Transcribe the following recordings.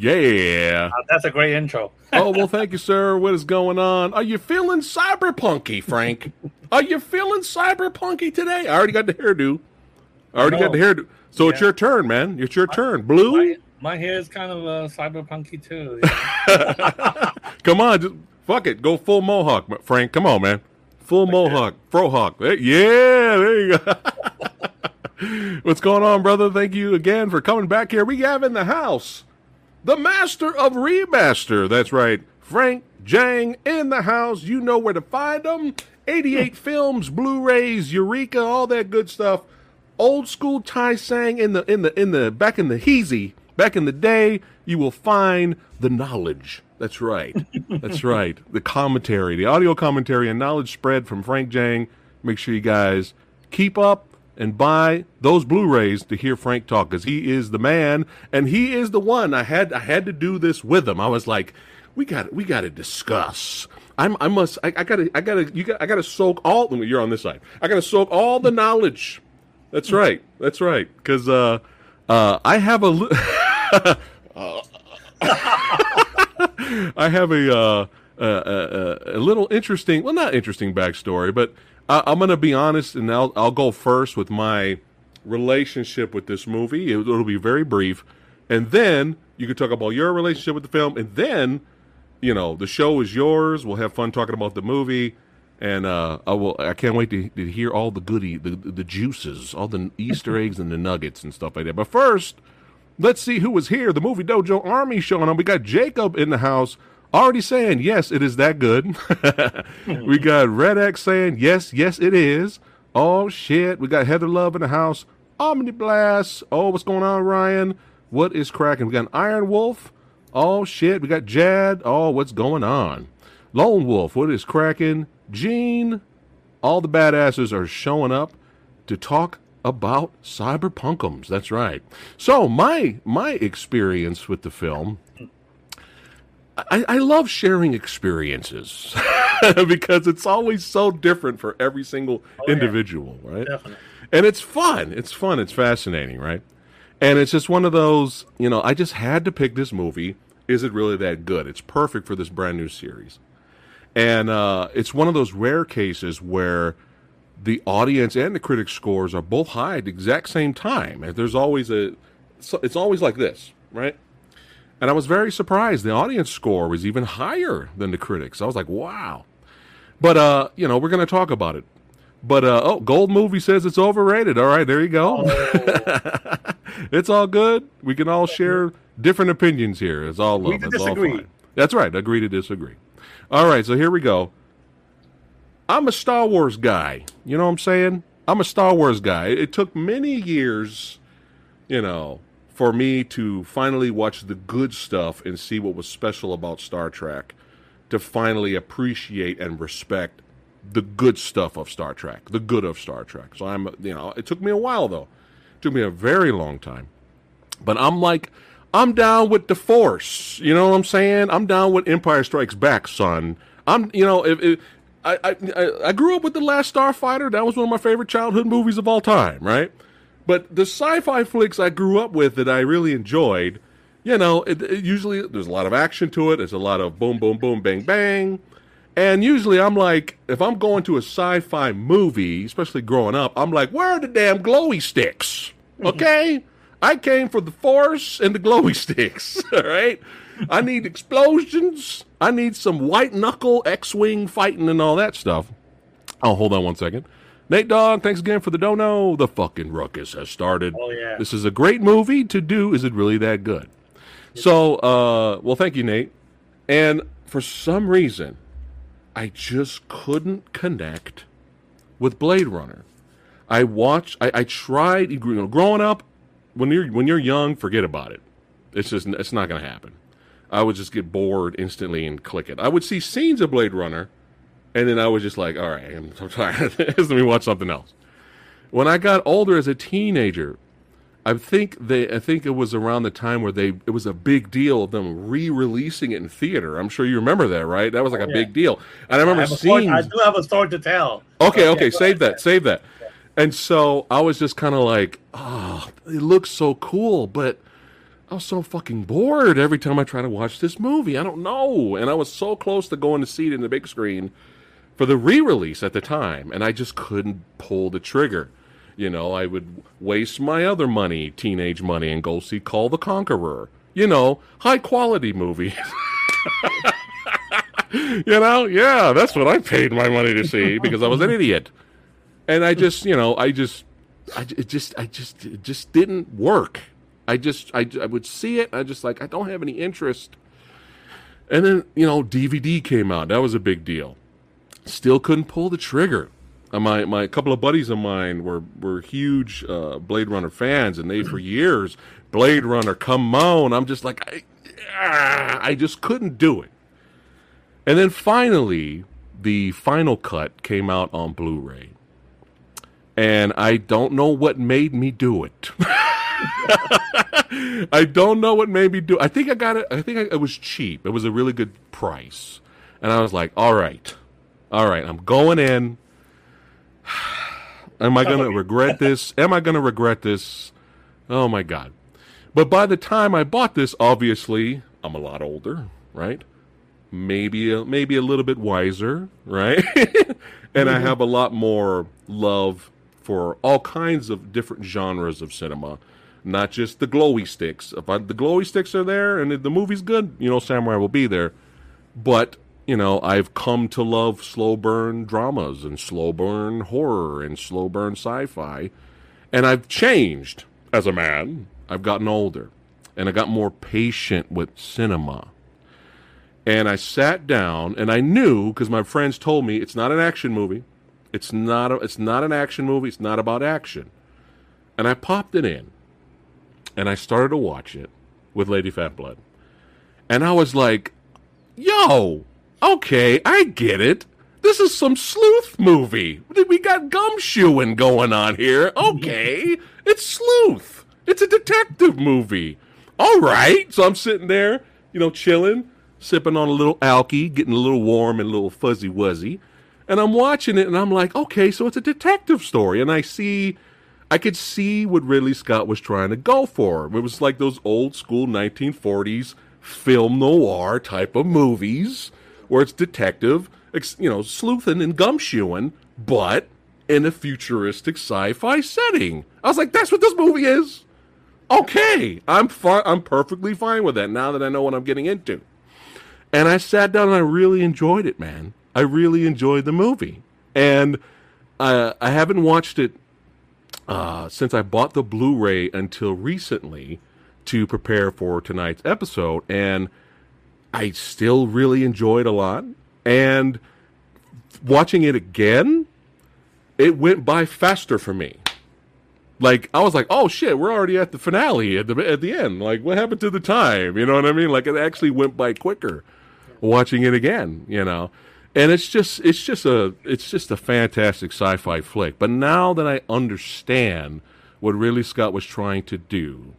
Yeah. Uh, that's a great intro. oh well, thank you, sir. What is going on? Are you feeling cyberpunky, Frank? Are you feeling cyberpunky today? I already got the hairdo. I already got the hairdo. So it's your turn, man. It's your turn. Blue. My, my hair is kind of uh, cyberpunky too. yeah. Come on, just fuck it. Go full mohawk, Frank. Come on, man. Full mohawk, frohawk. Hey, Yeah, there you go. What's going on, brother? Thank you again for coming back here. We have in the house the master of remaster. That's right, Frank Djeng in the house. You know where to find them. 88 hmm. films, Blu-rays, Eureka, all that good stuff. Old school Tai Seng in the in the in the back in the heezy, back in the day, you will find the knowledge. That's right. That's right. The commentary, the audio commentary and knowledge spread from Frank Djeng. Make sure you guys keep up and buy those Blu-rays to hear Frank talk because he is the man and he is the one. I had I had to do this with him. I was like, we got we got to discuss. I'm I must I, I gotta I gotta you got I gotta soak all. You're on this side. I gotta soak all the knowledge. That's right. That's right. Because uh, uh, I have a. li- I have a, uh, a, a, a little interesting, well, not interesting backstory, but I, I'm going to be honest, and I'll I'll go first with my relationship with this movie. It, it'll be very brief, and then you can talk about your relationship with the film, and then you know the show is yours. We'll have fun talking about the movie, and uh, I will. I can't wait to, to hear all the goody, the the juices, all the Easter eggs and the nuggets and stuff like that. But first. Let's see who was here. The Movie Dojo Army showing up. We got Jacob in the house already saying, yes, it is that good. we got Red X saying, yes, yes, it is. Oh, shit. We got Heather Love in the house. Omni Blast. Oh, what's going on, Ryan? What is cracking? We got an Iron Wolf. Oh, shit. We got Jad. Oh, what's going on? Lone Wolf. What is cracking? Gene. All the badasses are showing up to talk about cyberpunkums. That's right. So my my experience with the film, I, I love sharing experiences because it's always so different for every single yeah. individual, right? Definitely. And it's fun. It's fun. It's fascinating, right? And it's just one of those, you know, I just had to pick this movie. Is it really that good? It's perfect for this brand new series. And uh, it's one of those rare cases where the audience and the critic scores are both high at the exact same time. And there's always a, it's always like this, right? And I was very surprised. The audience score was even higher than the critics. I was like, wow. But uh, you know, we're going to talk about it. But uh, oh, Gold Movie says it's overrated. All right, there you go. it's all good. We can all share different opinions here. It's all love. It's all fine. That's right. Agree to disagree. All right, so here we go. I'm a Star Wars guy. You know what I'm saying? I'm a Star Wars guy. It took many years, you know, for me to finally watch the good stuff and see what was special about Star Trek, to finally appreciate and respect the good stuff of Star Trek, the good of Star Trek. So I'm, you know, it took me a while though. It took me a very long time. But I'm like, I'm down with the Force. You know what I'm saying? I'm down with Empire Strikes Back, son. I'm, you know, if, if I, I I- I grew up with the Last Starfighter. That was one of my favorite childhood movies of all time, right? But the sci-fi flicks I grew up with that I really enjoyed, you know, it, it usually there's a lot of action to it. There's a lot of boom, boom, boom, bang, bang. And usually I'm like, if I'm going to a sci-fi movie, especially growing up, I'm like, where are the damn glowy sticks? Mm-hmm. Okay? I came for the force and the glowy sticks, all right? I need explosions. I need some white knuckle X-wing fighting and all that stuff. Oh, hold on one second. Nate Dogg, thanks again for the dono. The fucking ruckus has started. Oh, yeah. This is a great movie to do. Is it really that good? So, uh, well, thank you, Nate. And for some reason, I just couldn't connect with Blade Runner. I watched. I, I tried. You know, growing up, when you're when you're young, forget about it. It's just it's not going to happen. I would just get bored instantly and click it. I would see scenes of Blade Runner, and then I was just like, all right, I'm so tired of this. Let me watch something else. When I got older as a teenager, I think they I think it was around the time where they it was a big deal of them re-releasing it in theater. I'm sure you remember that, right? That was like a oh, yeah. big deal. And I remember I, a story- seeing I do have a story to tell. Okay, okay, yeah, save that, save that. And so I was just kind of like, oh, it looks so cool, but I was so fucking bored every time I try to watch this movie. I don't know. And I was so close to going to see it in the big screen for the re release at the time, and I just couldn't pull the trigger. You know, I would waste my other money, teenage money, and go see Kull the Conqueror. You know, high quality movies. you know, yeah, that's what I paid my money to see because I was an idiot. And I just, you know, I just, I it just, I just, it just didn't work. I just, I, I would see it. I just like, I don't have any interest. And then, you know, DVD came out. That was a big deal. Still couldn't pull the trigger. Uh, my my couple of buddies of mine were were huge uh, Blade Runner fans, and they for years Blade Runner, come on! I'm just like I, ah, I just couldn't do it. And then finally, the final cut came out on Blu-ray, and I don't know what made me do it. I don't know what made me do. I think I got it. I think I, it was cheap. It was a really good price, and I was like, "All right, all right, I'm going in. Am I going to regret this? Am I going to regret this? Oh my god!" But by the time I bought this, obviously I'm a lot older, right? Maybe a, maybe a little bit wiser, right? and I mm-hmm. have a lot more love for all kinds of different genres of cinema not just the glowy sticks. If I, the glowy sticks are there and the movie's good, you know, Samurai will be there. But you know, I've come to love slow burn dramas and slow burn horror and slow burn sci-fi, and I've changed as a man. I've gotten older, and I got more patient with cinema. And I sat down, and I knew because my friends told me it's not an action movie. It's not. A, it's not an action movie. It's not about action. And I popped it in and I started to watch it with Lady Fat Blood. And I was like, yo, okay, I get it. This is some sleuth movie. We got gumshoeing going on here. Okay, it's sleuth. It's a detective movie. All right. So I'm sitting there, you know, chilling, sipping on a little alky, getting a little warm and a little fuzzy wuzzy. And I'm watching it and I'm like, okay, so it's a detective story. And I see I could see what Ridley Scott was trying to go for. It was like those old school 1940s film noir type of movies where it's detective, you know, sleuthing and gumshoeing, but in a futuristic sci-fi setting. I was like, that's what this movie is. Okay, I'm fine. I'm perfectly fine with that now that I know what I'm getting into. And I sat down and I really enjoyed it, man. I really enjoyed the movie, and I haven't watched it uh, since I bought the Blu-ray until recently to prepare for tonight's episode, and I still really enjoyed a lot. And watching it again, it went by faster for me. Like I was like, oh shit, we're already at the finale at the at the end. Like, what happened to the time? You know what I mean? Like it actually went by quicker watching it again. You know and it's just it's just a it's just a fantastic sci-fi flick. But now that I understand what Ridley Scott was trying to do,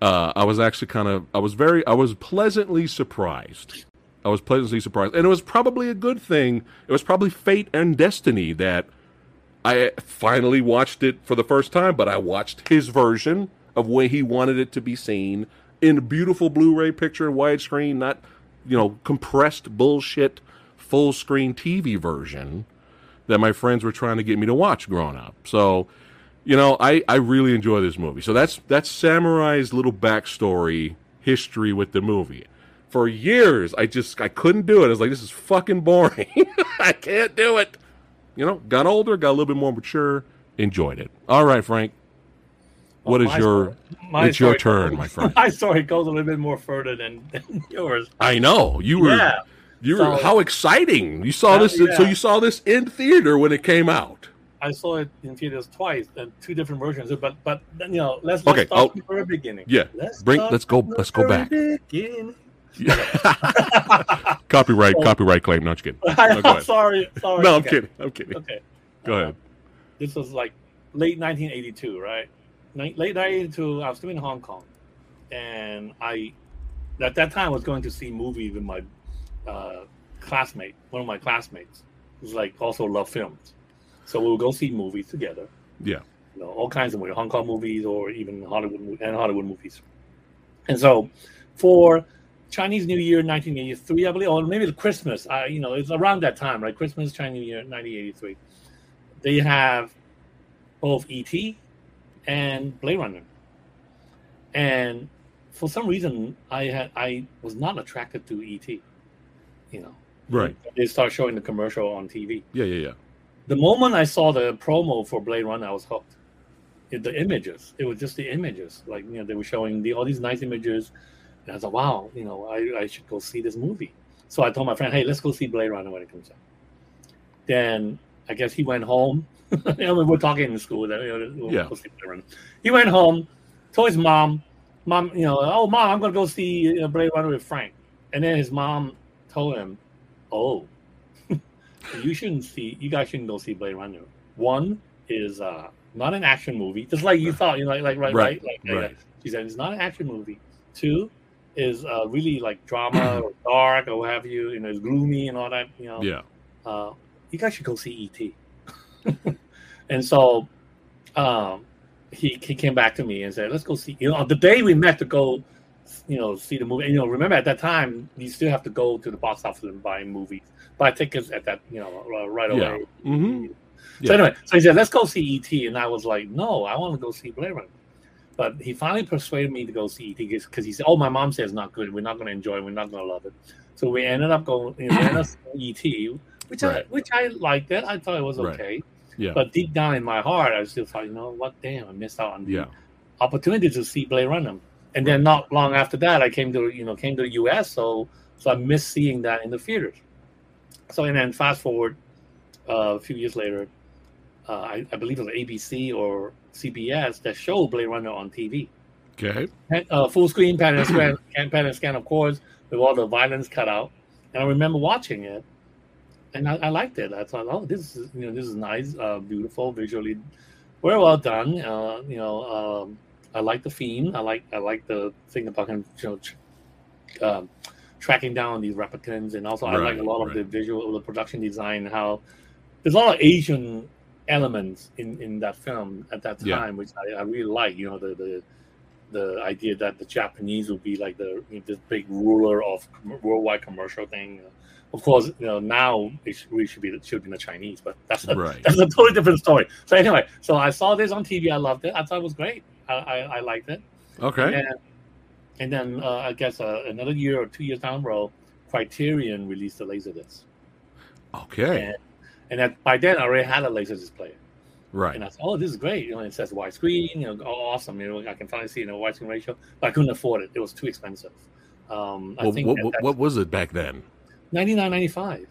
uh, I was actually kind of I was very I was pleasantly surprised. I was pleasantly surprised, and it was probably a good thing. It was probably fate and destiny that I finally watched it for the first time. But I watched his version of way he wanted it to be seen in a beautiful Blu-ray picture, and widescreen, not you know compressed bullshit full screen TV version that my friends were trying to get me to watch growing up. So, you know, I, I really enjoy this movie. So that's that's Samurai's little backstory history with the movie. For years, I just I couldn't do it. I was like, this is fucking boring. I can't do it. You know, got older, got a little bit more mature, enjoyed it. All right, Frank. What is your? Story, it's your turn, goes, my friend. My story goes a little bit more further than, than yours. I know you were. Yeah. You were, so, how exciting! You saw this, yeah. so you saw this in theater when it came out. I saw it in theaters twice, and two different versions. But but you know, let's, let's okay. start from the beginning. Yeah, let's bring. Let's go. Let's go back. copyright, oh. copyright claim. Not kidding. No, go sorry, sorry. No, I'm okay. kidding. I'm kidding. Okay, go uh, ahead. This was like late 1982, right? Late 1982. I was still in Hong Kong, and I at that time I was going to see movies with my uh, classmate, one of my classmates, who's like also love films. So we'll go see movies together. Yeah. You know, all kinds of movies, Hong Kong movies or even Hollywood and Hollywood movies. And so, for Chinese New Year 1983, I believe, or maybe the Christmas, I, you know, it's around that time, right? Christmas, Chinese New Year 1983. They have both ET and Blade Runner. And for some reason, I had I was not attracted to ET. You know, Right. they start showing the commercial on TV. Yeah, yeah, yeah. The moment I saw the promo for Blade Runner, I was hooked. It, the images, it was just the images. Like you know, they were showing the, all these nice images, and I thought, wow, you know, I, I should go see this movie. So I told my friend, hey, let's go see Blade Runner when it comes out. Then I guess he went home. you know, we're talking in school. That, you know, we'll Yeah. go see Blade He went home, told his mom, mom, you know, oh mom, I'm gonna go see uh, Blade Runner with Frank. And then his mom told him, oh, you shouldn't see. You guys shouldn't go see Blade Runner. One is uh, not an action movie, just like you thought. You know, like like right, Right, right, like, right. She said it's not an action movie. Two is uh, really like drama or dark or what have you. You know, it's gloomy and all that. You know, Yeah. uh, you guys should go see ET. and so um, he he came back to me and said, "Let's go see." You know, the day we met to go, you know, see the movie. And, you know, remember at that time you still have to go to the box office and buy movies, buy tickets at that, you know, uh, right Yeah. away. Mm-hmm. So Yeah. anyway, so he said, "Let's go see ET," and I was like, "No, I want to go see Blade Runner." But he finally persuaded me to go see ET because he said, "Oh, my mom says it's not good. We're not going to enjoy. it. We're not going to love it." So we ended up going. We ended up ET, which I which I liked it. I thought it was Right. okay. Yeah. But deep down in my heart, I still thought, you know what? Damn, I missed out on the yeah. opportunity to see Blade Runner. And then not long after that, I came to you know came to the U.S. So so I missed seeing that in the theaters. So and then fast forward uh, a few years later, uh, I, I believe it was ABC or CBS that showed Blade Runner on TV. Okay. Pan- Uh, full screen pan and scan, pan and scan, of course, with all the violence cut out. And I remember watching it, and I, I liked it. I thought, oh, this is you know this is nice, uh, beautiful, visually very well done. Uh, you know, um, I like the theme. I like I like the thing about him, you know, um, tracking down these replicants, and also I like a lot of the visual, the production design, how there's a lot of Asian elements in in that film at that Yeah. time, which I, I really like. You know, the the the idea that the Japanese would be like the this big ruler of worldwide commercial thing. Of course, you know now it should, we should be the- should be the Chinese, but that's a, Right. that's a totally different story. So anyway, so I saw this on TV. I loved it. I thought it was great. I, I, I liked it. Okay. And, and then uh, I guess uh, another year or two years down the road, Criterion released the Laserdisc, Okay. and and that, by then I already had a Laserdisc player. Right. And I said, oh, this is great. You know, it says widescreen. You know, oh, awesome. You know, I can finally see in a widescreen ratio. But I couldn't afford it. It was too expensive. Um, I Well, think what, that- what was it back then? 99.95.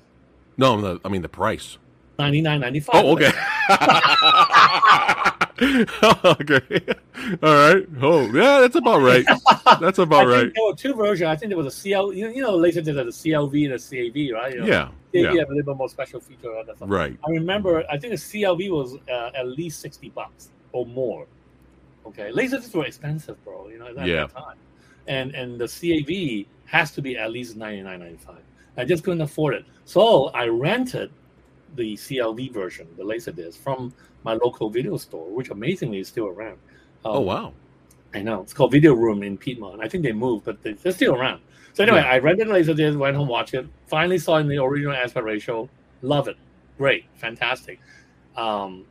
No, the, I mean the price. 99.95. Oh, okay. okay. All right. Oh, yeah, that's about right. That's about right. there were two versions. I think there was a CL. You know, you know, later did a CLV and a CAV, right? You know, Yeah. CAV Yeah. had a little bit more special feature. and that stuff. Right. I remember. I think the CLV was uh, at least sixty bucks or more. Okay, lasers were expensive, bro. You know, at Yeah. that time, and and the CAV has to be at least ninety nine ninety five. I just couldn't afford it, so I rented the CLV version, the Laserdisc, from my local video store, which amazingly is still around. Um, Oh wow. I know it's called Video Room in Piedmont. I think they moved, but they, they're still around. So anyway, Yeah. I rented Laserdisc, went home, watched it. Finally saw in the original aspect ratio. Love it, great, fantastic. Um,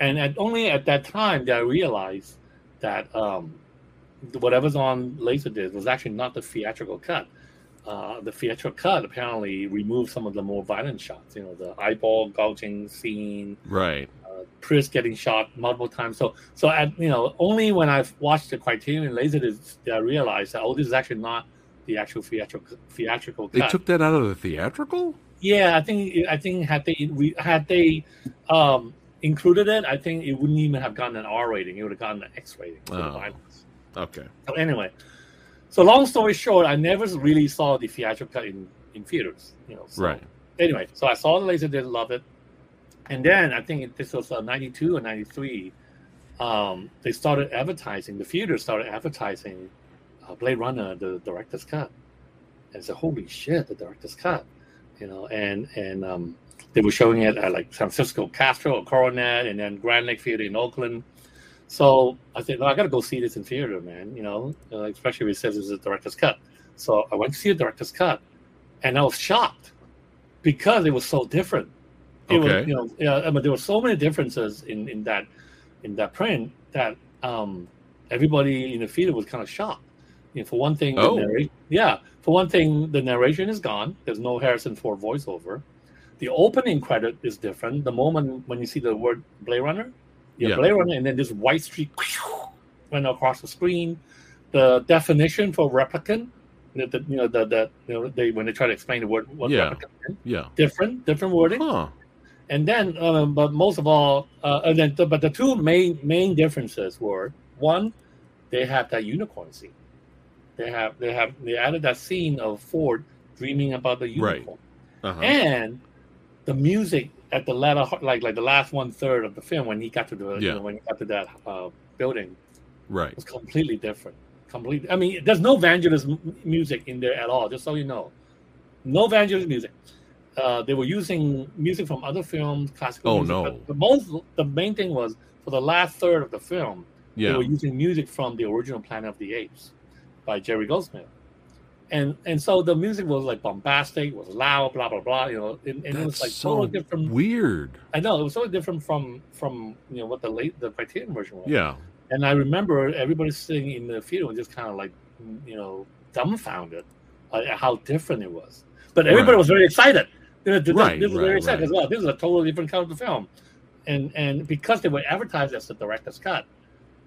and at, only at that time did I realize that um, whatever's on Laserdisc was actually not the theatrical cut. Uh, the theatrical cut apparently removed some of the more violent shots. You know, the eyeball gouging scene, Right. Pris getting shot multiple times. So, so at you know, only when I've watched the Criterion Laserdisc did I realize that oh, this is actually not the actual theatrical theatrical They cut. took that out of the theatrical? yeah, I think I think had they re- had they um, included it, I think it wouldn't even have gotten an R rating. It would have gotten an X rating. for Oh. violence. Okay. So anyway, so long story short, I never really saw the theatrical cut in in theaters. You know, so Right. anyway, so I saw the laser, did love it, and then I think this was uh, '92 or '93. Um, they started advertising. The theater started advertising uh, Blade Runner, the director's cut, and I said, "Holy shit, the director's cut!" You know, and and um, they were showing it at like San Francisco Castro or Coronet, and then Grand Lake Theater in Oakland. So I said, no, I got to go see this in theater, man. You know, uh, especially if it says it's a director's cut. So I went to see a director's cut, and I was shocked because it was so different. It Okay. was, you know, yeah, I mean, there were so many differences in in that in that print that um, everybody in the theater was kind of shocked. You know, for one thing, Oh. narra- yeah, for one thing, the narration is gone. There's no Harrison Ford voiceover. The opening credit is different. The moment when you see the word Blade Runner, yeah, Yeah. Blade Runner, and then this white streak went across the screen. The definition for replicant, the, the, you know, the, the you know, they when they try to explain the word what Yeah. replicant meant, Yeah. different, different wording. Huh. And then, um, but most of all, uh, and then, but the two main main differences were one, they have that unicorn scene. They have they have they added that scene of Ford dreaming about the Right. unicorn, Uh-huh. and the music at the latter, like like the last one third of the film when he got to the you know, when he got to that uh, building Right. was completely different. Completely. I mean, there's no Vangelis m- music in there at all. Just so you know, no Vangelis music. Uh, they were using music from other films, classical. Oh, music, no. The most, the main thing was for the last third of the film, yeah. they were using music from the original Planet of the Apes by Jerry Goldsmith. And and so the music was like bombastic, was loud, blah blah blah. You know, and, and it was like so totally different. weird. I know it was totally different from from you know what the late the Criterion version was. Yeah. And I remember everybody sitting in the theater and just kind of like, you know, dumbfounded at how different it was. But everybody Right. was very excited. This, Right, this is right, excited right. as well. This is a totally different kind of film. And and because they were advertised as the director's cut,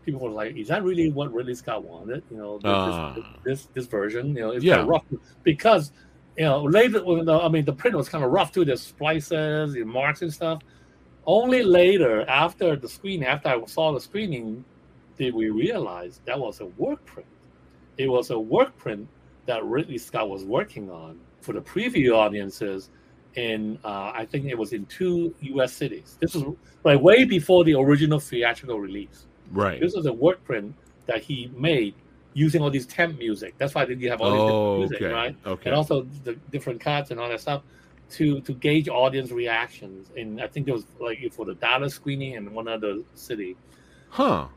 people were like, "Is that really what Ridley Scott wanted?" You know, this Ah. this, this, this version. You know, it's Yeah. rough because you know later. I mean, the print was kind of rough too. There's splices, and marks and stuff. Only later, after the screening, after I saw the screening, did we realize that was a work print. It was a work print that Ridley Scott was working on for the preview audiences in, uh, I think it was in two U.S. cities. This was like way before the original theatrical release. Right. This was a work print that he made using all these temp music. That's why you have all these Oh, different music, okay. right? Okay. and also the different cuts and all that stuff to to gauge audience reactions. And I think there was like for the Dallas screening in one other city. Huh.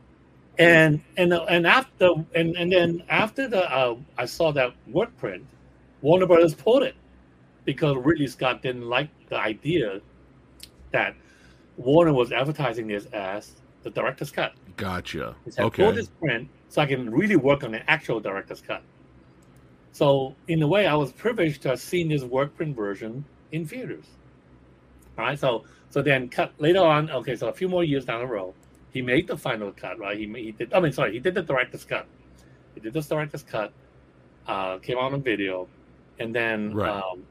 And and and after and and then after the uh, I saw that work print, Warner Brothers pulled it because Ridley Scott didn't like the idea that Warner was advertising this as the director's cut. Gotcha. He said, Okay. pull this print so I can really work on the actual director's cut. So, in a way, I was privileged to have seen this work print version in theaters. All right. So, so then cut later on. Okay. So a few more years down the road, he made the final cut. Right. He made, he did. I mean, sorry, he did the director's cut. He did the director's cut. Uh, came out on video, and then Right. um,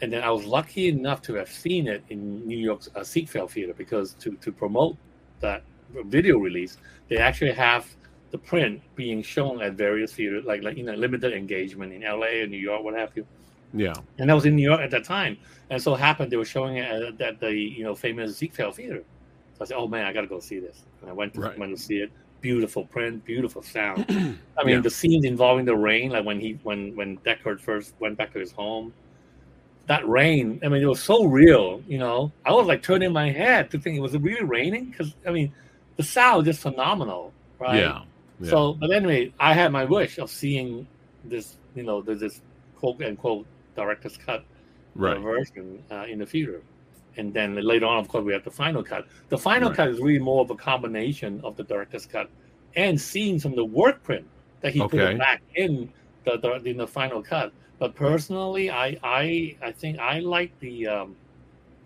and then I was lucky enough to have seen it in New York's uh, Theater because to to promote that video release, they actually have the print being shown at various theaters, like like you know limited engagement in L.A. and New York, what have you. Yeah. And that was in New York at that time, and so it happened they were showing it at, at the you know famous Ziegfeld Theater. So I said, "Oh man, I got to go see this." And I went to, Right. went to see it. Beautiful print, beautiful sound. I mean, Yeah. the scenes involving the rain, like when he when when Deckard first went back to his home, that rain. I mean, it was so real. You know, I was like turning my head to think, it was it really raining? Because I mean, the sound is just phenomenal, right? Yeah. Yeah. So, but anyway, I had my wish of seeing this, you know, this quote unquote director's cut uh, right. version uh, in the theater. And then later on, of course, we have the final cut. The final Right. cut is really more of a combination of the director's cut and scenes from the work print that he put Okay. it back in the, the in the final cut. But personally, I I I think I like the um,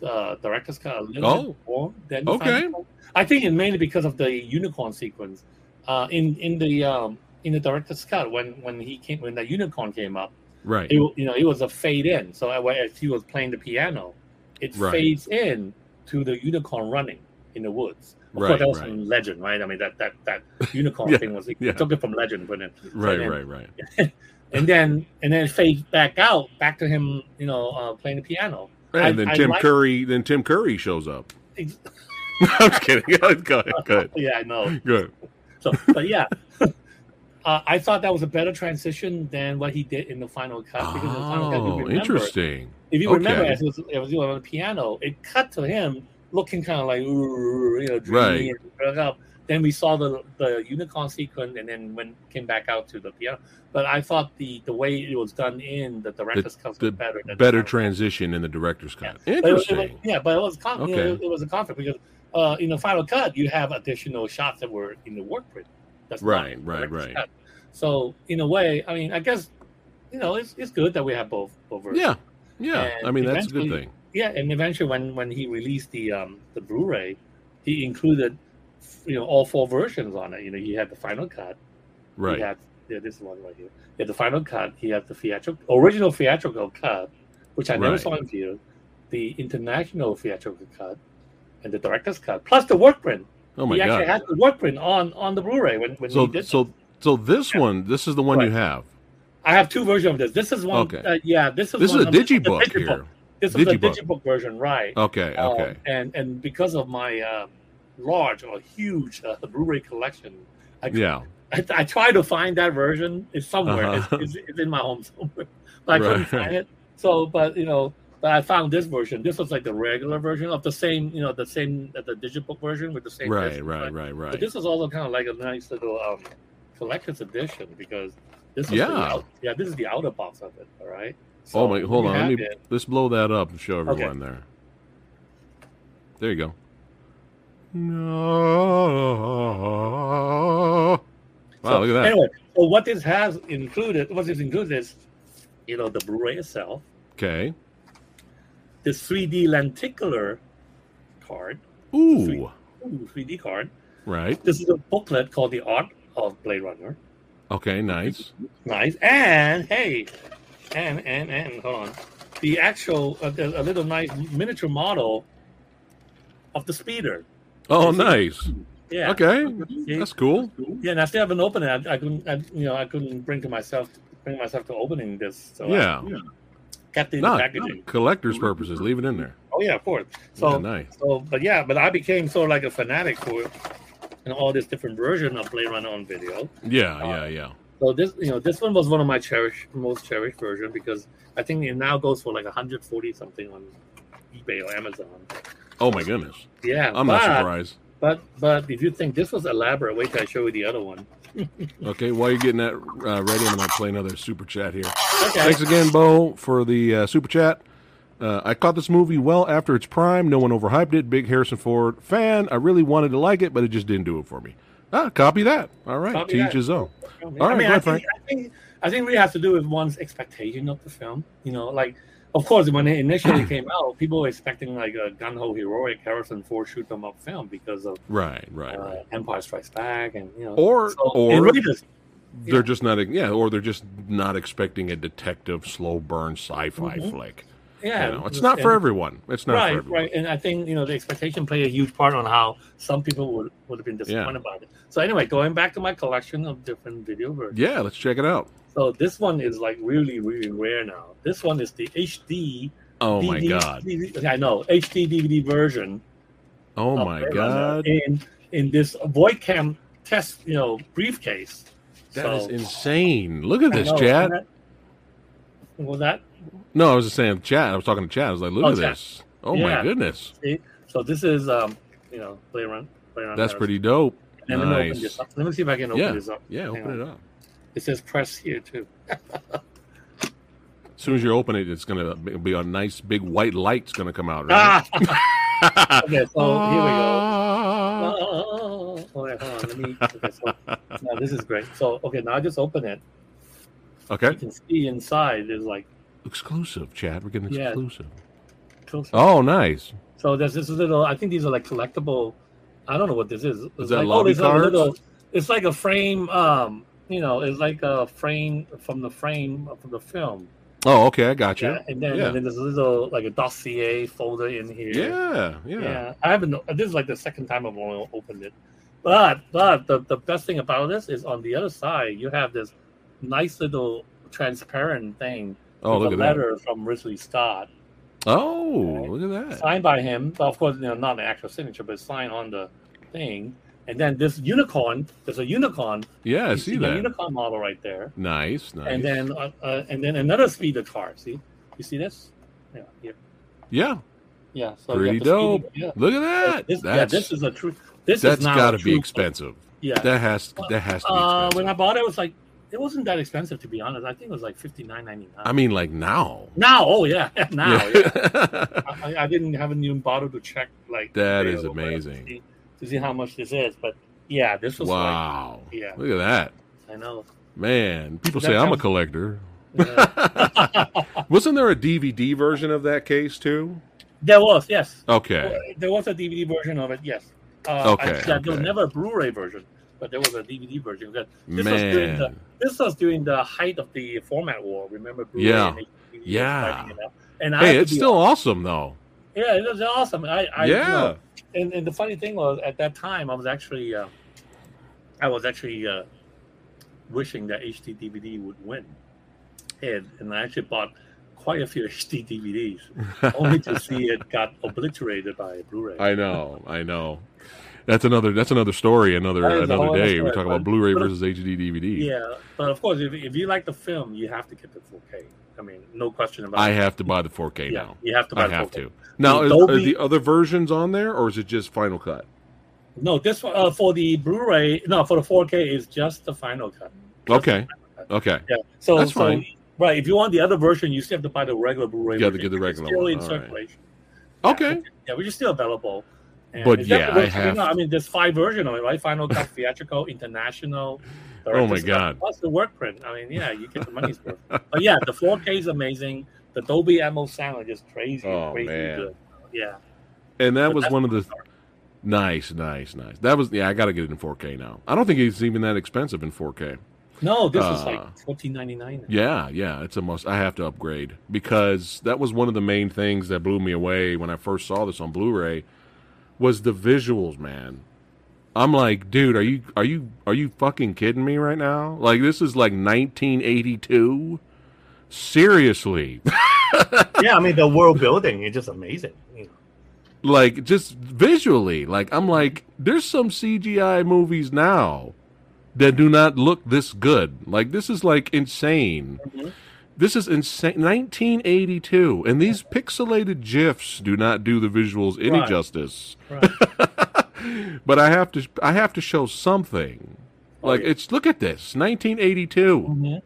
the director's cut a little Oh. bit more than the Okay. I think it mainly because of the unicorn sequence uh, in in the um, in the director's cut when when he came when the unicorn came up Right. it, you know, it was a fade in. So as he was playing the piano, it Right. fades in to the unicorn running in the woods. Of Right, course, that was right. from Legend, right? I mean, that that that unicorn Yeah, thing was he yeah. took it from Legend, but then Right. then- Right. Right. and then and then it fades back out, back to him, you know, uh, playing the piano. And I- then I Tim like- Curry. Then Tim Curry shows up. I'm just kidding. Go ahead. Go ahead. Yeah, I know. Good. So, but yeah. Uh, I thought that was a better transition than what he did in the final cut. Because in the final cut, Oh, remember, interesting. If you remember, Okay. as it was, it was on the piano, it cut to him looking kind of like ooh, you know, Right. and up, then we saw the the unicorn sequence, and then when came back out to the piano. But I thought the the way it was done in the director's cut was better. Than Better transition in the director's cut. But it was- it was- Interesting. yeah, but it was con- you know, Okay. it, it was a conflict because uh, in the final cut you have additional shots that were in the work print. That's Right, right, right. cut. So in a way, I mean, I guess you know it's, it's good that we have both both versions. Yeah. Yeah. And I mean, that's a good thing. Yeah, and eventually when when he released the um the Blu-ray, he included you know all four versions on it. You know, he had the final cut. Right. He had yeah, this one right here. He had the final cut. He had the theatrical original theatrical cut, which I never Right. saw in theater. The international theatrical cut, and the director's cut, plus the work print. oh my he actually had the work print on on the Blu-ray when when So he did. so so this one, this is the one you have. I have two versions of this. This is one. Okay. Uh, yeah, this is This is a of the- the digibook digibook. here. This is Digibook. digibook version, right? Okay. Um, Okay. and and because of my uh, large or huge uh, Blu-ray collection, I, Yeah. I, I try to find that version. It's somewhere. Uh-huh. It's, it's, it's in my home somewhere, but I couldn't find it. So, but you know, but I found this version. This was like the regular version of the same, you know, the same uh, the digital version with the same. Right. disc, Right. Right. But Right. this is also kind of like a nice little um, collector's edition because this is Yeah. the out, yeah this is the outer box of it. All right. Oh my! Hold on. Let me it. let's blow that up and show Okay. everyone there. There you go. No. Wow! So, look at that. Anyway, so what this has included, what this included is, you know, the Blu-ray itself, Okay. The 3D lenticular card, Ooh. Sweet. ooh, 3D card. Right. This is a booklet called The Art of Blade Runner. Okay. Nice. Nice. And hey, and and and hold on, the actual uh, a, a little nice miniature model of the speeder. Oh, nice. Yeah. Okay. That's cool. Yeah, and I still haven't opened it. I, I couldn't, I, you know, I couldn't bring to myself bring myself to opening this. So I Yeah. kept it in the No, packaging. collector's purposes. Leave it in there. Oh yeah, of course. So yeah, nice. So, but yeah, but I became sort of like a fanatic for know, all this different version of Blade Runner on video. Yeah. uh, Yeah. Yeah. So this, you know, this one was one of my cherished, most cherished version because I think it now goes for like 140 something on eBay or Amazon. Oh my goodness. Yeah, I'm but, not surprised. But but if you think this was elaborate, wait till I show you the other one. Okay. While you're getting that uh, ready, I'm gonna play another super chat here. Okay. Thanks again, Bo, for the uh, super chat. Uh, I caught this movie well after its prime. No one overhyped it. Big Harrison Ford fan. I really wanted to like it, but it just didn't do it for me. Ah, copy that. All right. Copy to each his own. I right, mean, go I think, I think I think it really has to do with one's expectation of the film. You know, like of course when it initially came out, people were expecting like a gun ho heroic Harrison Ford shoot them up film because of Right. Right. uh, Right. Empire Strikes Back and you know Or so or really does- they're yeah. just not. Yeah. Or they're just not expecting a detective slow burn sci-fi Mhm. flick. Yeah You know, it's not for everyone. It's not right for everyone. right and I think you know the expectation played a huge part on how some people would would have been disappointed about it. So anyway, going back to my collection of different video versions. Yeah. Let's check it out. So this one is like really really rare now. This one is the HD. Oh my god. DVD I know HD DVD version. Oh my god. In in this Voight-Kampff test, you know, briefcase. That so, is insane. Look at this, Chad. Was that No, I was just saying, Chad. I was talking to Chad. I was like, look Oh, at Chad. this. Oh my goodness. see? So this is um, you know, play around. Blade Runner That's pretty dope. And let me open this up. Let me see if I can open Yeah. this up. Yeah, Hang open on. it up. It says press here too. As soon as you open it, it's gonna be a nice big white light's gonna come out. Right? Ah! okay, so here we go. Ah. Oh, oh, wait, hold on. Let me. Okay, so now this is great. So okay, now I just open it. Okay, You can see inside is like exclusive, Chad. We're getting Yeah. exclusive. Oh, nice. So there's this little. I think these are like collectible. I don't know what this is. It's that like, lobby there's a cards? little- it's like a frame. Um, you know, it's like a frame from the frame from the film. Oh, okay, I got you. Yeah, and then Yeah. and then there's a little like a dossier folder in here. Yeah, yeah. Yeah, I haven't. This is like the second time I've only opened it. But but the, the best thing about this is on the other side you have this nice little transparent thing. Oh, look a at that. letter from Ridley Scott, Oh, look at that. signed by him. Of course, you know, not an actual signature, but signed on the thing. And then this unicorn. There's a unicorn. Yeah, I see the that. unicorn model right there. Nice, nice. And then uh, uh, and then another speeder car. See, you see this? Yeah, here. yeah, Yeah. So pretty have the speeder- dope. Yeah. Look at that. This, yeah, That's this is a true. This That's got to be expensive. Yeah. That has that has to be uh, expensive. when I bought it, it was like it wasn't that expensive to be honest. I think it was like fifty nine ninety nine. I mean, like now. now, oh yeah, now. Yeah. Yeah. I, I didn't haven't even bothered to check like That is sale or whatever amazing. to see, to see how much this is. But yeah, this was wow. like yeah, Look at that. I know. Man, people That say I'm a collector. Yeah. Wasn't there a DVD version of that case too? there was yes, Okay. there was a DVD version of it. Yes. Uh, Okay, I, yeah, There was never a Blu-ray version, but there was a DVD version. That this was during the this was during the height of the format war. Remember? Blu-ray Yeah. and Yeah. it. And Hey, it's still awesome though. Yeah, it was awesome. I, I you yeah. know, and, and the funny thing was, at that time, I was actually, uh, I was actually uh, wishing that HD DVD would win, and and I actually bought quite a few HD DVDs, only to see it got obliterated by a Blu-ray. I know. I know. That's another. That's another story. Another That is a another day. We talk about Blu-ray versus HD DVD. yeah, but of course, if, if you like the film, you have to get the 4K. I mean, no question about I it. I have to buy the 4K yeah, now. you have to buy I the have 4K. to. Now, The is, are the other versions on there, or is it just Final Cut? No, this uh, for the Blu-ray, no, for the 4K is just the final cut. Just Okay. final cut. Okay. Yeah. So, That's so fine. right, if you want the other version, you still have to buy the regular Blu-ray. You got to get the regular Still one. in All right. circulation. Okay. Yeah, which is still available. And But yeah, I you have- know, I mean, there's five versions of it, right? Final cut, theatrical, international. Oh my God. Plus the work print. I mean, yeah, you get the money's worth. But yeah, the 4K is amazing. The Dolby Atmos sound is just crazy, Oh, crazy man. good. Yeah. And that But was one of the the nice, nice, nice. That was yeah. I got to get it in 4K now. I don't think it's even that expensive in 4K. No, this is Uh, like fourteen ninety nine. Yeah, yeah, it's a must. I have to upgrade because that was one of the main things that blew me away when I first saw this on Blu-ray was the visuals, man. I'm like, dude, are you are you are you fucking kidding me right now? Like this is like 1982. Seriously. yeah, I mean the world building is just amazing. You know. like just visually like i'm like there's some cgi movies now that do not look this good like this is like insane Mhm. This is insane 1982 and these pixelated gifs do not do the visuals any Right. justice Right. but i have to i have to show something Oh, like yeah. it's look at this 1982 Mhm.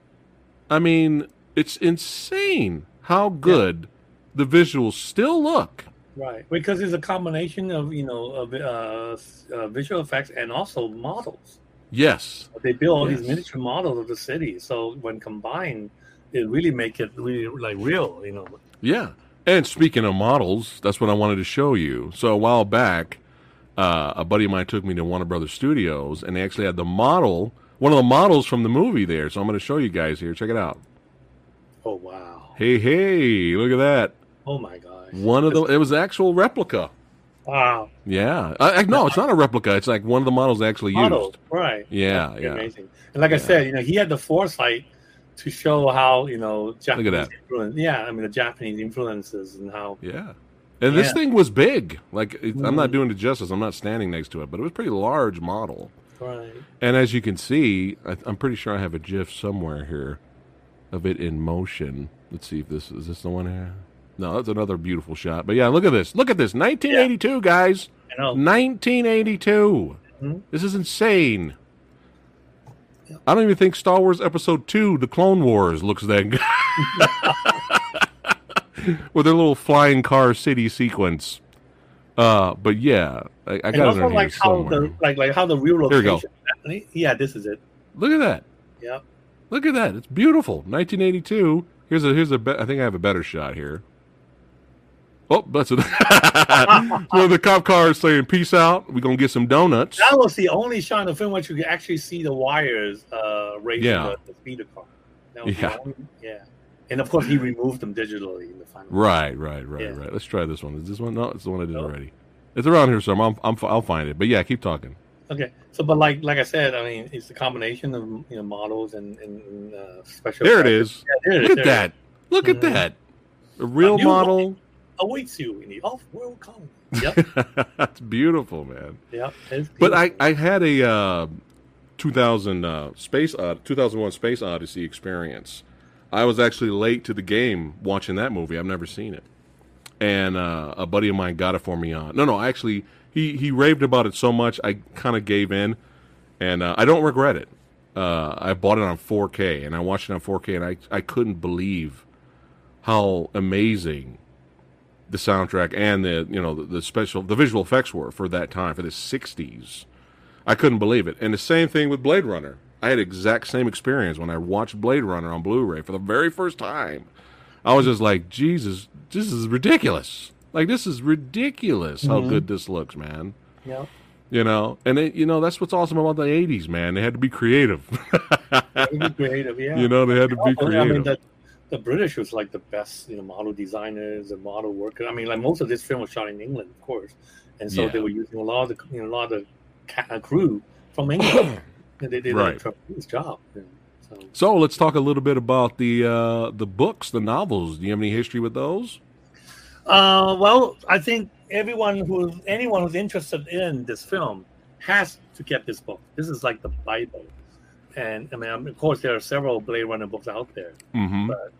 i mean it's insane how good the visuals still look Right, because it's a combination of you know of uh, uh, visual effects and also models. yes They build all Yes. these miniature models of the city, so when combined, it really make it really like real. You know, Yeah. And speaking of models, that's what I wanted to show you. So a while back, uh, a buddy of mine took me to Warner Brothers Studios, and they actually had the model, one of the models from the movie there. So I'm going to show you guys here. Check it out. oh wow, Hey, hey, look at that. oh my gosh, One of the, it was actual replica. wow Yeah. I, I, no, it's not a replica. It's like one of the models they actually model, used. right? Yeah, yeah. amazing. And like I said, you know, he had the foresight to show how you know Japanese that. influence. Yeah, I mean the Japanese influences and how Yeah. And this thing was big. Like, it, I'm not Mhm. doing it justice. I'm not standing next to it, but it was a pretty large model. right. And as you can see, I, I'm pretty sure I have a GIF somewhere here of it in motion. Let's see if this is this the one here. No, that's another beautiful shot. But yeah, look at this. Look at this. 1982, guys. I know. 1982. Mhm. This is insane. Yep. I don't even think Star Wars Episode 2, The Clone Wars, looks that good. With their little flying car city sequence. Uh, but yeah, I, I got it in here like how somewhere. the like like how the real Here we go. location. Yeah, this is it. Look at that. Yep. Look at that. It's beautiful. 1982. Here's a here's a. Be- I think I have a better shot here. Oh, that's it. so the cop car is saying, "Peace out. We're gonna get some donuts." That was the only shot in the film which you could actually see the wires uh, raising Yeah. the, the speeder car. That was the Yeah. only- yeah. And of course, he removed them digitally in the final. Right, right, right, Yeah. right. Let's try this one. Is this one? No, it's the one I did No. already. It's around here somewhere. I'm, I'm, I'll find it. But yeah, keep talking. Okay, so but like like I said, I mean, it's a combination of you know models and, and, uh, special. There it Yeah, there it is. Look at there it that. Look at Mhm. that. A real model. is. Awaits you in the off-world colony. Yep, That's beautiful, man. yep. it's But I. I had a uh, 2000 uh, space uh, 2001 Space Odyssey experience. I was actually late to the game watching that movie. I've never seen it, and uh, a buddy of mine got it for me on. No, no, actually, he he raved about it so much, I kind of gave in, and uh, I don't regret it. Uh, I bought it on 4K and I watched it on 4K, and I I couldn't believe how amazing the soundtrack and the you know the, the special the visual effects were for that time for the 60s. I couldn't believe it. And the same thing with Blade Runner. I had exact same experience when I watched Blade Runner on Blu-ray for the very first time. I was just like, Jesus, this is ridiculous. Like this is ridiculous how Mhm. good this looks, man. Yeah. You know, and it, you know that's what's awesome about the '80s, man. They had to be creative. Very creative, yeah. You know, they had to be Also, I mean, creative. The, British was like the best, you know, model designers and model workers. I mean, like most of this film was shot in England, of course, and so Yeah. they were using a lot of the, you know, a lot of the uh, crew from England, and they did Right. a tremendous job. you know, so. So let's talk a little bit about the uh, the books, the novels. Do you have any history with those? Uh, well, I think everyone who, anyone who's interested in this film, has to get this book. This is like the Bible, and I mean, of course, there are several Blade Runner books out there. Mm-hmm. But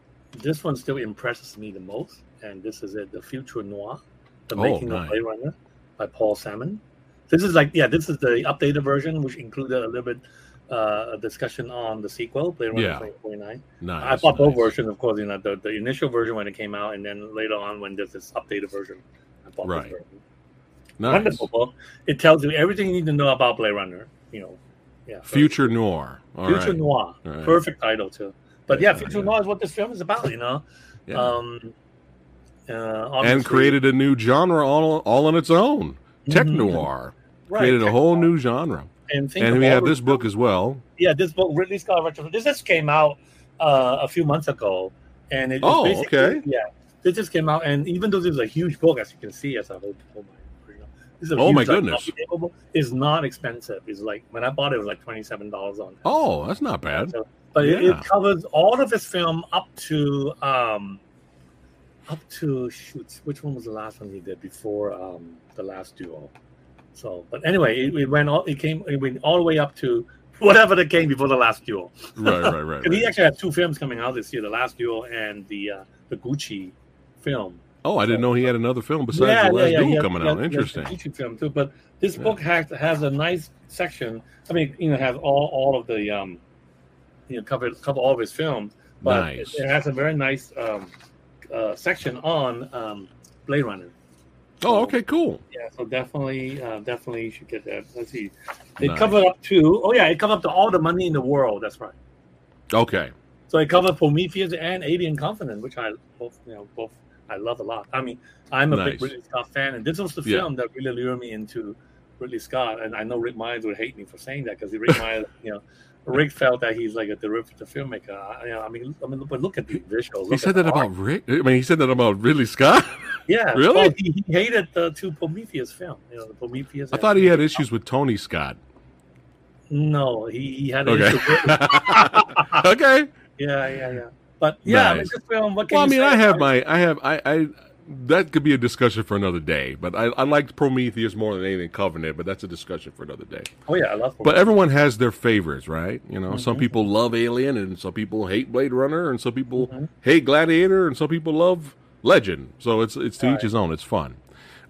this one still impresses me the most, and this is it, the Future Noir, the Oh, making nice. of Blade Runner by Paul Sammon. This is like, yeah, this is the updated version, which included a little bit uh, a discussion on the sequel, Blade Runner Yeah. 2049. Nice. I bought both nice. versions, of course, you know, the, the initial version when it came out, and then later on when there's this updated version, I bought Right. this version. Nice. Wonderful book. It tells you everything you need to know about Blade Runner. You know, yeah. Future noir. All Future right. Noir. Right. Perfect title too. But yeah, Future. Noir is what this film is about. You know. Yeah. Um, uh, and created a new genre all all on its own. Tech Mhm. Right, created a whole noir. new genre. And, think And we have this book as well. Yeah, this book Ridley Scott retro. This just came out uh, a few months ago, and it, Oh, okay. Yeah, this just came out, and even though this is a huge book, as you can see, as I hold, hold my, you this is a Oh, huge, my goodness. It's not expensive. It's like when I bought it, it was like twenty seven dollars on. Oh, that's not bad. So, but it, Yeah. it covers all of his film up to um, up to shoot. Which one was the last one he did before um, the last duel? So, but anyway, it, it went all. It came. It went all the way up to whatever that came before the last duel. Right, right, right. And he actually had two films coming out this year: the last duel and the uh, the Gucci film. Oh, I didn't know he had another film besides the last duel had- coming out. had- he had the Interesting. Gucci film too, but this Yeah. book has has a nice section. I mean, you know, has all all of the um, you know, cover cover all of his films, but Nice. it, it has a very nice um, uh, section on um, Blade Runner. Oh, okay, cool. Yeah, so definitely, uh, definitely you should get that. Let's see, it Nice. covered up to oh yeah, it covered up to all the money in the world. That's right. Okay. So it covered Prometheus and Alien Covenant, which I both you know both I love a lot. I mean, I'm a Nice. big Ridley Scott fan, and this was the Yeah. film that really lured me into Ridley Scott. And I know Rick Myers would hate me for saying that because Rick Myers, you know, Rick felt that he's like a derivative filmmaker. I, you know, I mean, I mean, but look at the visuals. He said that art. about Rick. I mean, he said that about Ridley Scott. yeah, oh, Really? well, he, he hated the two Prometheus film. You know, the Prometheus. I thought he had issues with Tony Scott. No, he, he had Okay. okay. yeah, yeah, yeah. But yeah, I mean, Nice. film. What can Well, I mean, I have my, I have, I, I, that could be a discussion for another day. But I, I liked Prometheus more than anything Covenant, but that's a discussion for another day. Oh yeah, I love. But everyone has their favorites, right? You know, some Mhm. people love Alien, and some people hate Blade Runner, and some people Mhm. hate Gladiator, and some people love Legend. So it's it's to Right. each his own. It's fun.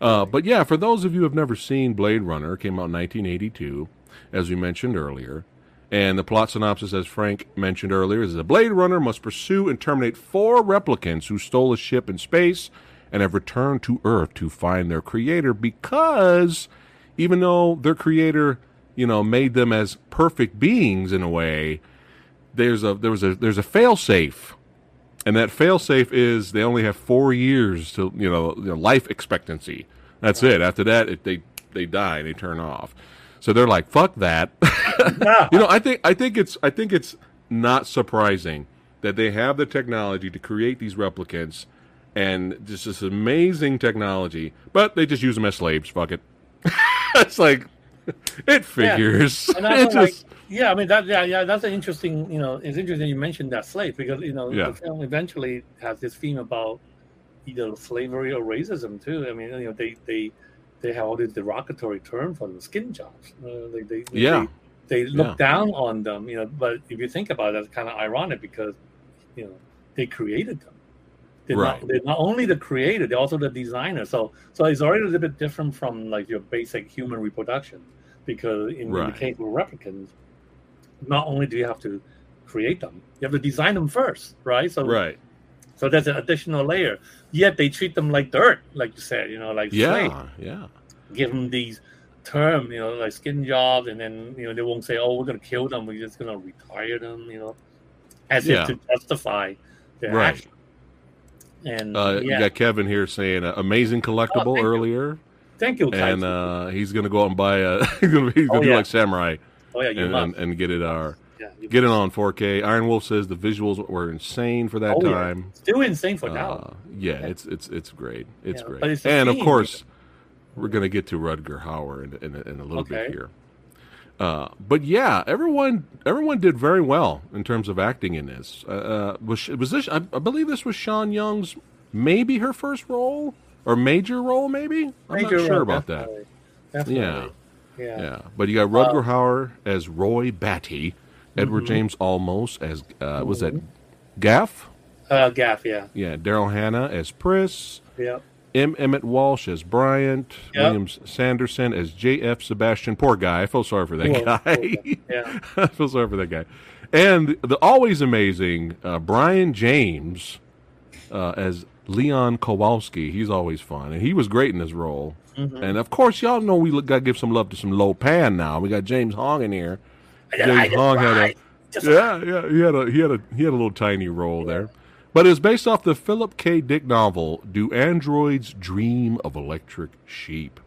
Uh, but yeah, for those of you who have never seen Blade Runner, came out in 1982, as we mentioned earlier. And the plot synopsis, as Frank mentioned earlier, is that a Blade Runner must pursue and terminate four replicants who stole a ship in space and have returned to Earth to find their creator because even though their creator, you know, made them as perfect beings in a way, there's a there was a there's a failsafe. And that failsafe is they only have four years to you know, life expectancy. That's it. After that, it, they they die and they turn off. So they're like, "Fuck that." you know, I think I think it's I think it's not surprising that they have the technology to create these replicants and just this amazing technology, but they just use them as slaves. Fuck it. it's like it figures. And I It like, just yeah, I mean that, yeah, yeah, that's an interesting, you know, it's interesting you mentioned that slave because you know Yeah. the film eventually has this theme about either slavery or racism too. I mean, you know, they they they have all these derogatory term for them, skin jobs. Uh, they, they, Yeah. they, they look Yeah. down on them, you know. But if you think about it, that's kind of ironic because you know they created them. They're, Right. not, they're not only the creator, they're also the designer. So so it's already a little bit different from like your basic human reproduction, because in, in the case of replicants, not only do you have to create them, you have to design them first, right? So Right. So there's an additional layer. Yet they treat them like dirt, like you said, you know, like slave. Yeah. Yeah. give them these term, you know, like skin jobs, and then you know they won't say, "Oh, we're gonna kill them. We're just gonna retire them," you know, as Yeah. if to justify their Right. action. And Uh, yeah, You got Kevin here saying uh, amazing collectible Oh, thank you. earlier, thank you, and uh, he's gonna go out and buy a. he's gonna, he's gonna Oh, do yeah. like Samurai oh yeah, you and, must. and, and get it our yeah, get it on 4K. Iron Wolf says the visuals were insane for that Oh, yeah. time. Still insane for now. Uh, yeah, it's it's it's great. It's Yeah, great. it's and of course, we're gonna get to Rutger Hauer in, in, in a little bit here. Uh, but yeah, everyone everyone did very well in terms of acting in this. Uh, Uh, was was this? I, I believe this was Sean Young's maybe her first role or major role. Maybe I'm Major not sure role, about that. definitely. Definitely. Yeah. Yeah. Yeah, but you got Rutger Uh, Hauer as Roy Batty, Edward Mhm. James Olmos as uh, was that. Gaff? Uh, Gaff. Yeah. Yeah, Daryl Hannah as Pris. Yeah. M. Emmett Walsh as Bryant, Yep. Williams Sanderson as J.F. Sebastian. Poor guy. I feel sorry for that guy. Yeah. I feel sorry for that guy. And the always amazing uh, Brion James uh, as Leon Kowalski. He's always fun, and he was great in his role. Mhm. And of course, y'all know we got to give some love to some Lo Pan now. We got James Hong in here. James Hong had a. Yeah, yeah. He had a he had a he had a little tiny role there, but it's based off the Philip K. Dick novel "Do Androids Dream of Electric Sheep?"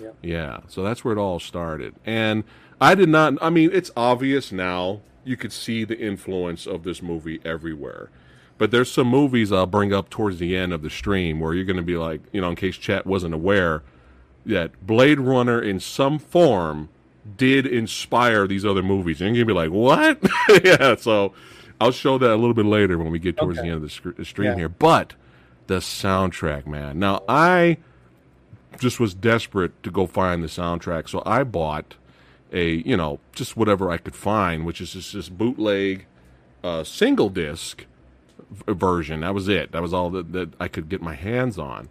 Yeah. Yeah, so that's where it all started. And I did not. I mean, it's obvious now. You could see the influence of this movie everywhere. But there's some movies I'll bring up towards the end of the stream where you're going to be like, you know, in case chat wasn't aware, that Blade Runner in some form did inspire these other movies. And you're going to be like, what? yeah, so I'll show that a little bit later when we get towards Okay. the end of the, sc- the stream Yeah. here. But the soundtrack, man. Now, I just was desperate to go find the soundtrack, so I bought a, you know, just whatever I could find, which is just this bootleg uh, single disc v- version. That was it. That was all that, that I could get my hands on.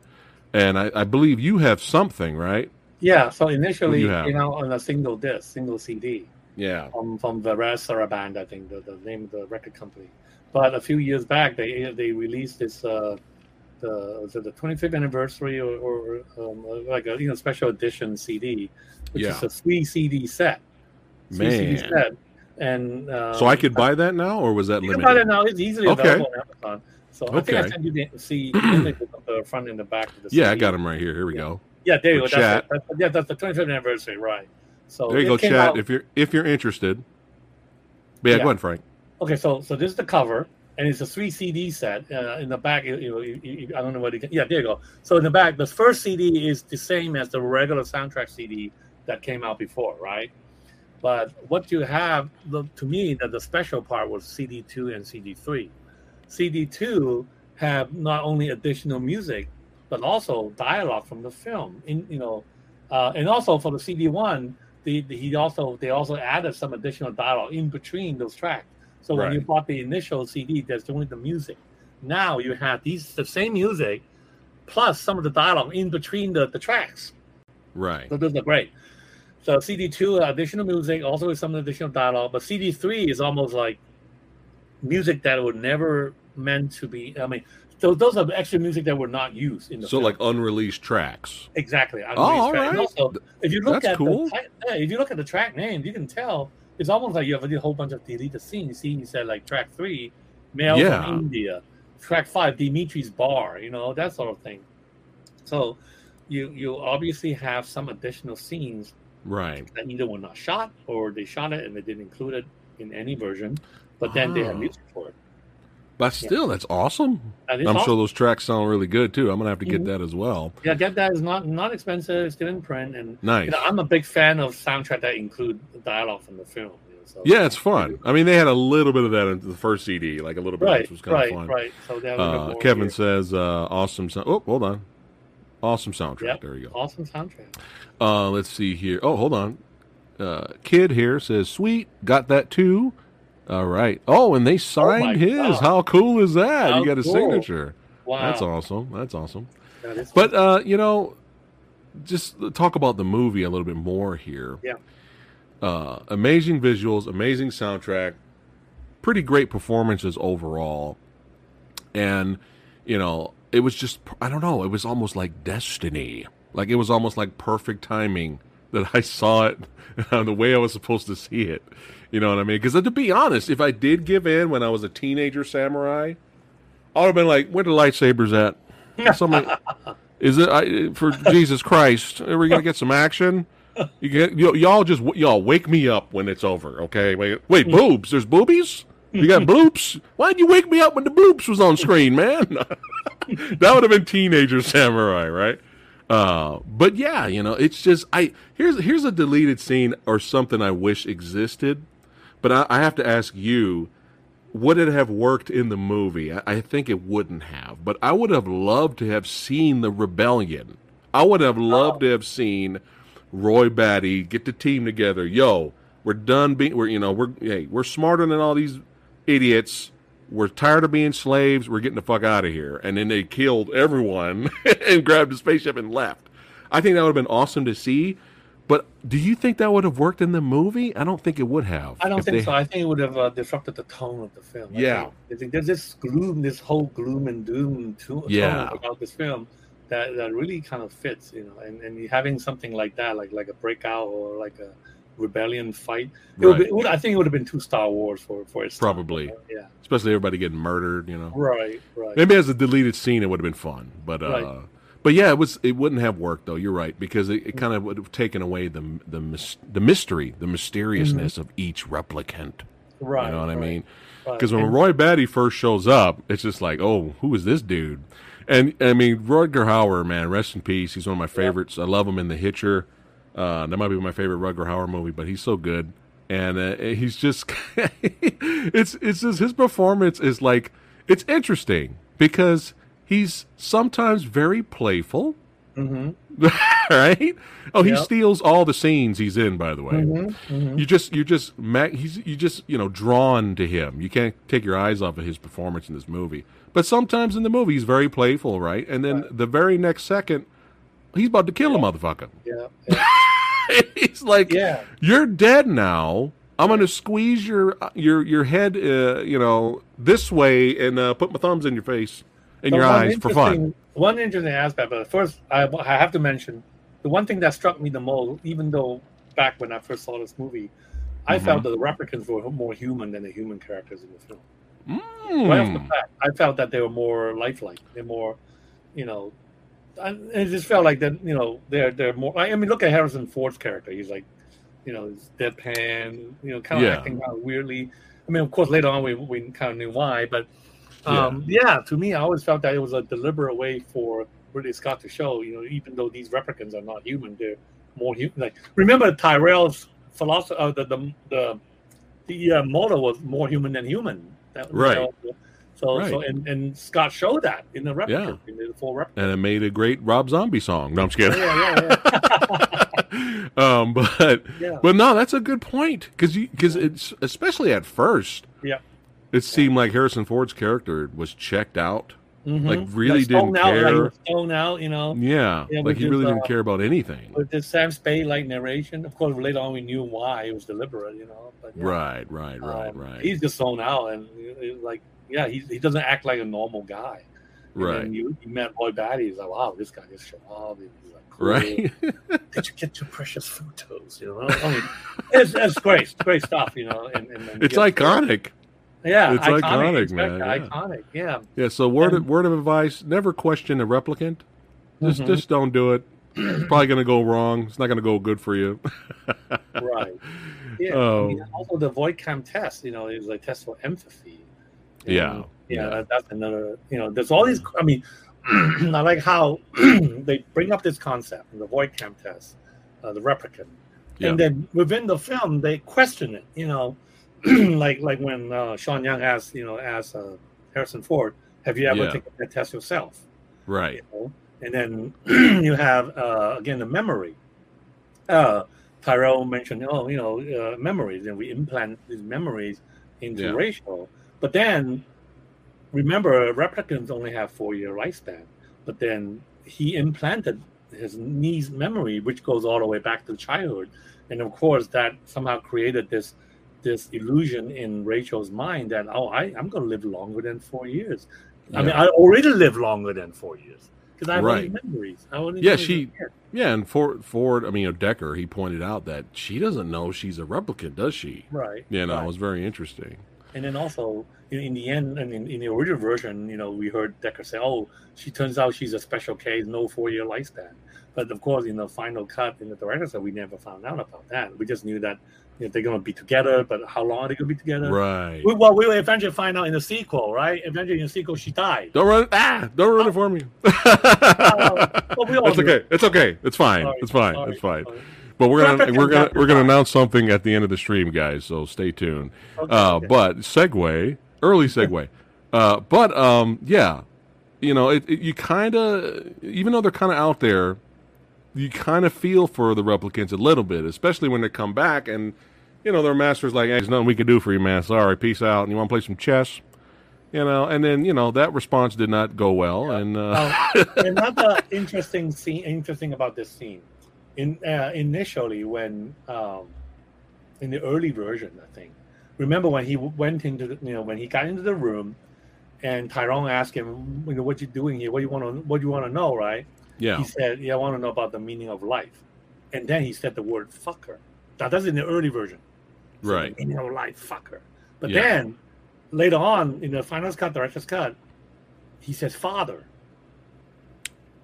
And I, I believe you have something, right? Yeah. So initially, you you know, on a single disc, single CD. Yeah. from from the Red Saraband, I think the, the name of the record company. But a few years back, they they released this uh, the was it the 25th anniversary or, or um, like a you know special edition CD, which Yeah. is a three CD set. Three CD Man. set. And um, So I could buy that now, or was that you can limited? buy it now. It's easily Okay. available on Amazon. So I think I Okay. sent you the see the front and the back of the Yeah, I got them right here. Here we Yeah. go. Yeah, there you go. That's, chat. That's- yeah, that's the 25th anniversary, right? So There you go, chat. out- If you're if you're interested. But yeah, Yeah. go ahead, Frank. Okay, so so this is the cover, and it's a three CD set. Uh, in the back, you, you know, you, you, I don't know what can. Yeah, there you go. So in the back, the first CD is the same as the regular soundtrack CD that came out before, right? But what you have, to me, that the special part was CD two and CD three. CD two have not only additional music, but also dialogue from the film. In you know, uh, and also for the CD one, the, the, he also they also added some additional dialogue in between those tracks. So when you bought the initial CD, there's only the music. Now you have these the same music, plus some of the dialogue in between the, the tracks. Right. So those are great. So CD two additional music, also with some additional dialogue, but CD three is almost like music that were never meant to be. I mean, so those are extra music that were not used in the So film. like unreleased tracks. Exactly. I Oh, all right. Also, if you look That's at cool. the if you look at the track name you can tell it's almost like you have a whole bunch of deleted scenes. You see, you said like track three, mail Yeah. from India, track five, Dimitri's bar, you know that sort of thing. So, you you obviously have some additional scenes Right. that either were not shot or they shot it and they didn't include it in any version, but then they have Oh. Ah. music for it. But still, that's awesome. It's I'm awesome. sure those tracks sound really good too. I'm gonna have to get Mhm. that as well. Yeah, get that is not not expensive. It's still in print, and Nice. you know, I'm a big fan of soundtrack that include dialogue from the film. You know, so. Yeah, it's fun. I mean, they had a little bit of that in the first CD, like a little bit, Right, which was kind right, of fun. right. So they have a little Uh, Kevin here. says, uh, "Awesome sound." Oh, hold on. Awesome soundtrack. Yep. There you go. awesome soundtrack. Uh, let's see here. Oh, hold on. Uh, Kid here says, "Sweet, got that too." All right. Oh, and they signed my his. God. How cool is that? How you got a cool. signature. Wow. That's awesome. That's awesome. That But uh, you know, just talk about the movie a little bit more here. Yeah. Uh, amazing visuals, amazing soundtrack, pretty great performances overall, and you know, it was just I don't know, it was almost like destiny. Like it was almost like perfect timing that I saw it the way I was supposed to see it. You know what I mean? Because to be honest, if I did give in when I was a teenager samurai, I would have been like, "Where the lightsabers at?" Somebody, is it I, for Jesus Christ? Are we gonna get some action? You get y- y'all just y'all wake me up when it's over, okay? Wait, wait, boobs? There's boobies? You got bloops? Why'd you wake me up when the bloops was on screen, man? that would have been teenager samurai, right? Uh, but yeah, you know, it's just I here's here's a deleted scene or something I wish existed, but I, I have to ask you, would it have worked in the movie? I, I think it wouldn't have, but I would have loved to have seen the rebellion. I would have loved to oh. have seen Roy Batty get the team together. Yo, we're done being we're you know we're hey we're smarter than all these idiots. We're tired of being slaves. We're getting the fuck out of here. And then they killed everyone and grabbed the spaceship and left. I think that would have been awesome to see. But do you think that would have worked in the movie? I don't think it would have. I don't think they- so. I think it would have uh, disrupted the tone of the film. Yeah. I think there's this gloom, this whole gloom and doom to, Yeah. tone about this film that, that really kind of fits, you know. And, and having something like that, like like a breakout or like a rebellion fight, it would be, it would, I think it would have been too Star Wars for for its time. Probably. Yeah. Especially everybody getting murdered, you know. Right. Right. Maybe as a deleted scene, it would have been fun, but uh, Right. But yeah, it was. It wouldn't have worked though. You're right because it, it kind of would have taken away the the the mystery, the mysteriousness of each replicant. right. You know what I right, mean? right. Because when Roy Batty first shows up, it's just like, oh, who is this dude? And I mean, Rutger Hauer, man, rest in peace. He's one of my favorites. I love him in The Hitcher. Uh, that might be my favorite Rutger Hauer movie, but he's so good. And uh, he's just, it's it's just his performance is like it's interesting because he's sometimes very playful, Mhm, right? Oh, he Yep. steals all the scenes he's in, by the way mhm, mhm. you just you just he's you just you know drawn to him. You can't take your eyes off of his performance in this movie. But sometimes in the movie he's very playful, right? And then the very next second he's about to kill a motherfucker. Yeah. Yeah. he's like, yeah. "You're dead now. I'm going to squeeze your your your head, uh, you know, this way and uh, put my thumbs in your face But your one eyes for fun." interesting- One interesting aspect, but first, I, I have to mention the one thing that struck me the most, even though back when I first saw this movie, I Mhm. felt that the replicants were more human than the human characters in the film. Mm. Right off the bat, I felt that they were more lifelike. They're more, you know, I, it just felt like that. You know, they're they're more. I mean, look at Harrison Ford's character. He's like, you know, he's deadpan. You know, kind of Yeah. acting out weirdly. I mean, of course, later on we we kind of knew why, but um, yeah. to me, I always felt that it was a deliberate way for Ridley Scott to show, you know, even though these replicants are not human, they're more human. Like, remember Tyrell's philosophy? Uh, the the the the uh, motto was more human than human. That, you Right. know, so, so and, and Scott showed that in the replica, in the full replica. And it made a great Rob Zombie song. No, I'm just kidding. Yeah, yeah, um, but yeah. But no, that's a good point because because it's especially at first. Yeah. It seemed like Harrison Ford's character was checked out. Mhm. Like, really stoned didn't out, Like, care. was stoned out, you know. Yeah, Yeah, like he is, really uh, didn't care about anything. With the Sam Spade like narration, of course, later on we knew why it was deliberate, you know. But yeah. Right, right, right, Um, right, He's just thrown out, and it- like, yeah, he, he doesn't act like a normal guy. And right, you, you met Roy Batty. He's like, wow, this guy just showed up. He's like, cool. right. Did you get your precious photos? You know, I mean, it's, it's great, great stuff. You know, and, and you it's iconic. Yeah, it's iconic, It's man, yeah. Iconic, yeah. Yeah. So word of, word of advice: never question a replicant. Just Mhm. just don't do it. It's probably going to go wrong. It's not going to go good for you. right. Yeah. I mean, also the Voight-Kampff test, you know, is a test for empathy. And, Yeah, Yeah, yeah. that- that's another. You know, there's all these. I mean, I like how they bring up this concept in the Voight-Kampff test, uh, the replicant, Yeah. and then within the film they question it. You know, like like when uh, Sean Young asked, you know, asked uh, Harrison Ford, "Have you ever Yeah. taken that test yourself?" right. you know? and then you have uh, again the memory. Uh, Tyrell mentioned, oh, you know, uh, memories, and we implant these memories into Yeah. Rachel. But then remember, replicants only have four year lifespan, but then he implanted his niece memory, which goes all the way back to childhood, and of course that somehow created this this illusion in Rachel's mind that oh, I I'm going to live longer than four years. I mean, I already live longer than four years because I have Right. memories. I only Yeah, she-. Yeah, and Ford, Ford, I mean, you know, Decker, he pointed out that she doesn't know she's a replicant, does she? right. Yeah, know, right. it was very interesting. And then also in, in the end, I mean, in the original version, you know, we heard Decker say, "Oh, she turns out she's a special case, no four-year lifespan." But of course, in the final cut in the director's cut, we never found out about that. We just knew that you know, they're going to be together, but how long are they going to be together? Right. We, well, we will eventually find out in the sequel, right? Eventually, in the sequel, she died. Don't run! Ah! Don't ruin it for me. well, we it's okay. It's okay. It's fine. Sorry, it's fine. sorry, it's fine. sorry. But we're gonna we're gonna we're gonna announce something at the end of the stream, guys. So stay tuned. Okay, Uh, okay. But segue, early segue. uh, but um, yeah, you know, it, it, you kind of, even though they're kind of out there, you kind of feel for the replicants a little bit, especially when they come back and, you know, their master's like, hey, there's nothing we can do for you, man. Sorry, peace out. And you want to play some chess? You know, and then, you know, that response did not go well. And, uh, Um, another interesting scene, interesting about this scene, in uh, initially when um, in the early version, I think. Remember when he went into the, you know when he got into the room, and Tyrone asked him, you know, what you doing here? What you want to what you want to know, right? Yeah, He said, yeah, I want to know about the meaning of life, and then he said the word fucker. Now that's in the early version. Right. Meaning of life, fucker. But Yeah. then later on in the final cut, the director's cut, he says father.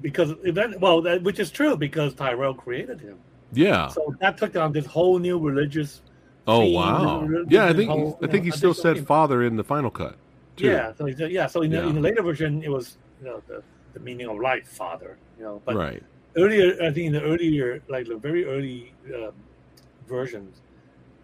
Because event well, that, which is true because Tyrell created him. yeah. So that took on this whole new religious. Oh, theme, wow. this Yeah, I think, you I think know, he still said theme. father in the final cut. too. Yeah, so he said, yeah. So in, Yeah. The, in the later version, it was you know the, the meaning of life, father. You know, but right. earlier, I think in the earlier, like the very early um, versions,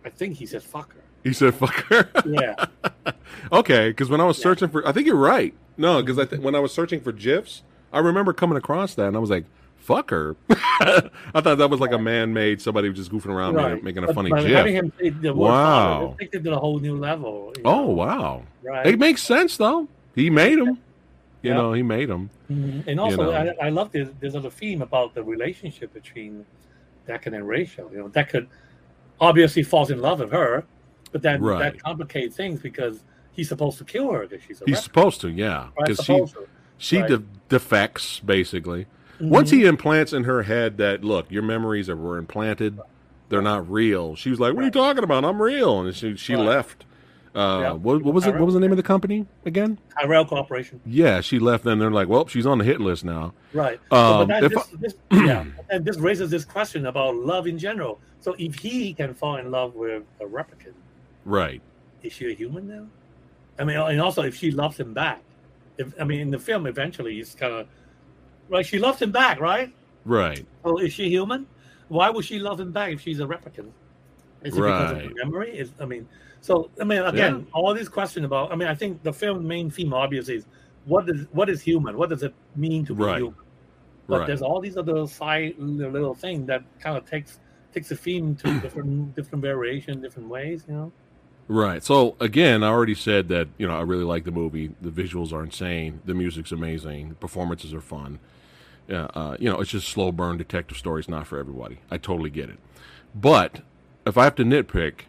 I think he says fucker. He said fucker. Yeah, Okay, because when I was Yeah. searching for, I think you're right. No, because I th- when I was searching for gifs, I remember coming across that, and I was like, "Fucker!" I thought that was like a man-made somebody was just goofing around right. making, making a But- funny but gif. him say the word Wow. father, it it to a whole new level. Oh know, wow, right. it makes sense though. He made him. You Yeah. know, he made him. Mhm. And also, know. I, I love this. There's other theme about the relationship between Deckard and Rachel. You know, Deckard obviously falls in love with her, but then Right. that complicates things because he's supposed to kill her because she's a He's supposed to, yeah, because she to. she right. de- defects basically. Once Mhm. he implants in her head that look, your memories are were implanted, they're not real. She was like, "What are you talking about? I'm real," and she she Right. left. Uh, Yeah. what, what was it? What was the name of the company again? Tyrell Corporation, Yeah, she left. Then they're like, "Well, she's on the hit list now." right? Um, but then if this, this, yeah, and this raises this question about love in general. So if he can fall in love with a replicant, Right. is she a human now? I mean, and also if she loves him back, if I mean in the film eventually he's kind of right. She loves him back, right? Right. So is she human? Why would she love him back if she's a replicant? Is it because of Right. memory? Is I mean, so I mean again, all these questions about. I mean, I think the film's main theme obviously is what is what is human? What does it mean to be Right. human? But Right. there's all these other side little things that kind of takes takes the theme to different different variation, different ways. You know. Right. So again, I already said that you know I really like the movie. The visuals are insane. The music's amazing. The performances are fun. Yeah. Uh, you know, it's just slow burn detective stories. Not for everybody. I totally get it. But if I have to nitpick,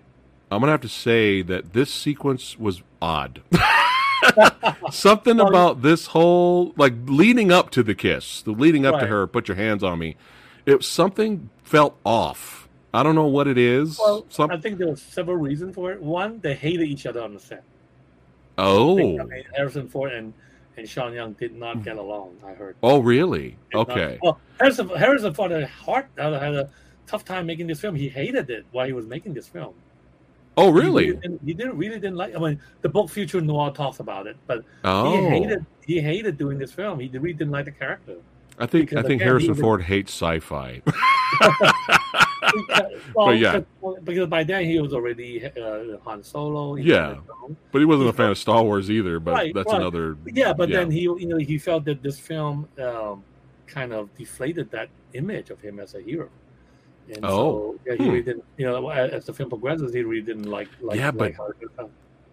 I'm gonna have to say that this sequence was odd. Something about this whole like leading up to the kiss, the leading up to her, put your hands on me. It something felt off. I don't know what it is. Well, Some, I think there were several reasons for it. One, they hated each other on the set. I oh, think, I mean, Harrison Ford and, and Sean Young did not hmm. get along. I heard. oh, really? Did not- Okay. well, Harrison, Harrison Ford had a hard had a tough time making this film. He hated it while he was making this film. Oh, He really? didn't, he didn't really didn't like. I mean, the book Future Noir talks about it, but Oh, he hated he hated doing this film. He really didn't like the character. I think because I think Harrison was- Ford hates sci-fi. well, yeah. because, because by then he was already uh, Han Solo. Yeah. But he wasn't a fan of Star Wars either. But Right, that's right. another. Yeah, but Yeah. then he, you know, he felt that this film um, kind of deflated that image of him as a hero. And Oh. so, yeah, he Hmm. really didn't. You know, as the film progresses, he really didn't like. like Yeah, but- how it was done.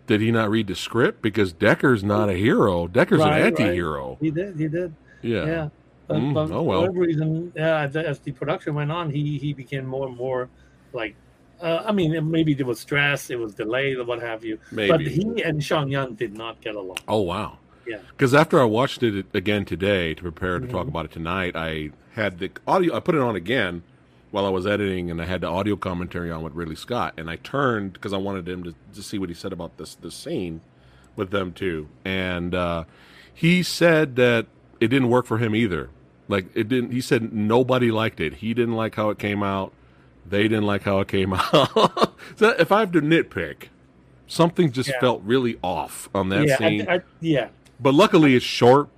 Did he not read the script? Because Decker's not a hero. Decker's Right, an right. anti-hero. He did. He did. Yeah. Yeah. But, Mm, but oh, well. for whatever reason, yeah, as, the production went on, he he became more and more like. Uh, I mean, maybe there was stress, it was delayed, or what have you. Maybe. But he and Sean Young did not get along. Oh wow. Yeah. Because after I watched it again today to prepare to talk Mhm. about it tonight, I had the audio. I put it on again while I was editing, and I had the audio commentary on with Ridley Scott, and I turned because I wanted him to, to see what he said about this this scene with them too, and uh, he said that it didn't work for him either. Like it didn't. He said nobody liked it. He didn't like how it came out. They didn't like how it came out. so if I have to nitpick, something just Yeah. felt really off on that yeah, scene. I, I, yeah, But luckily, it's short,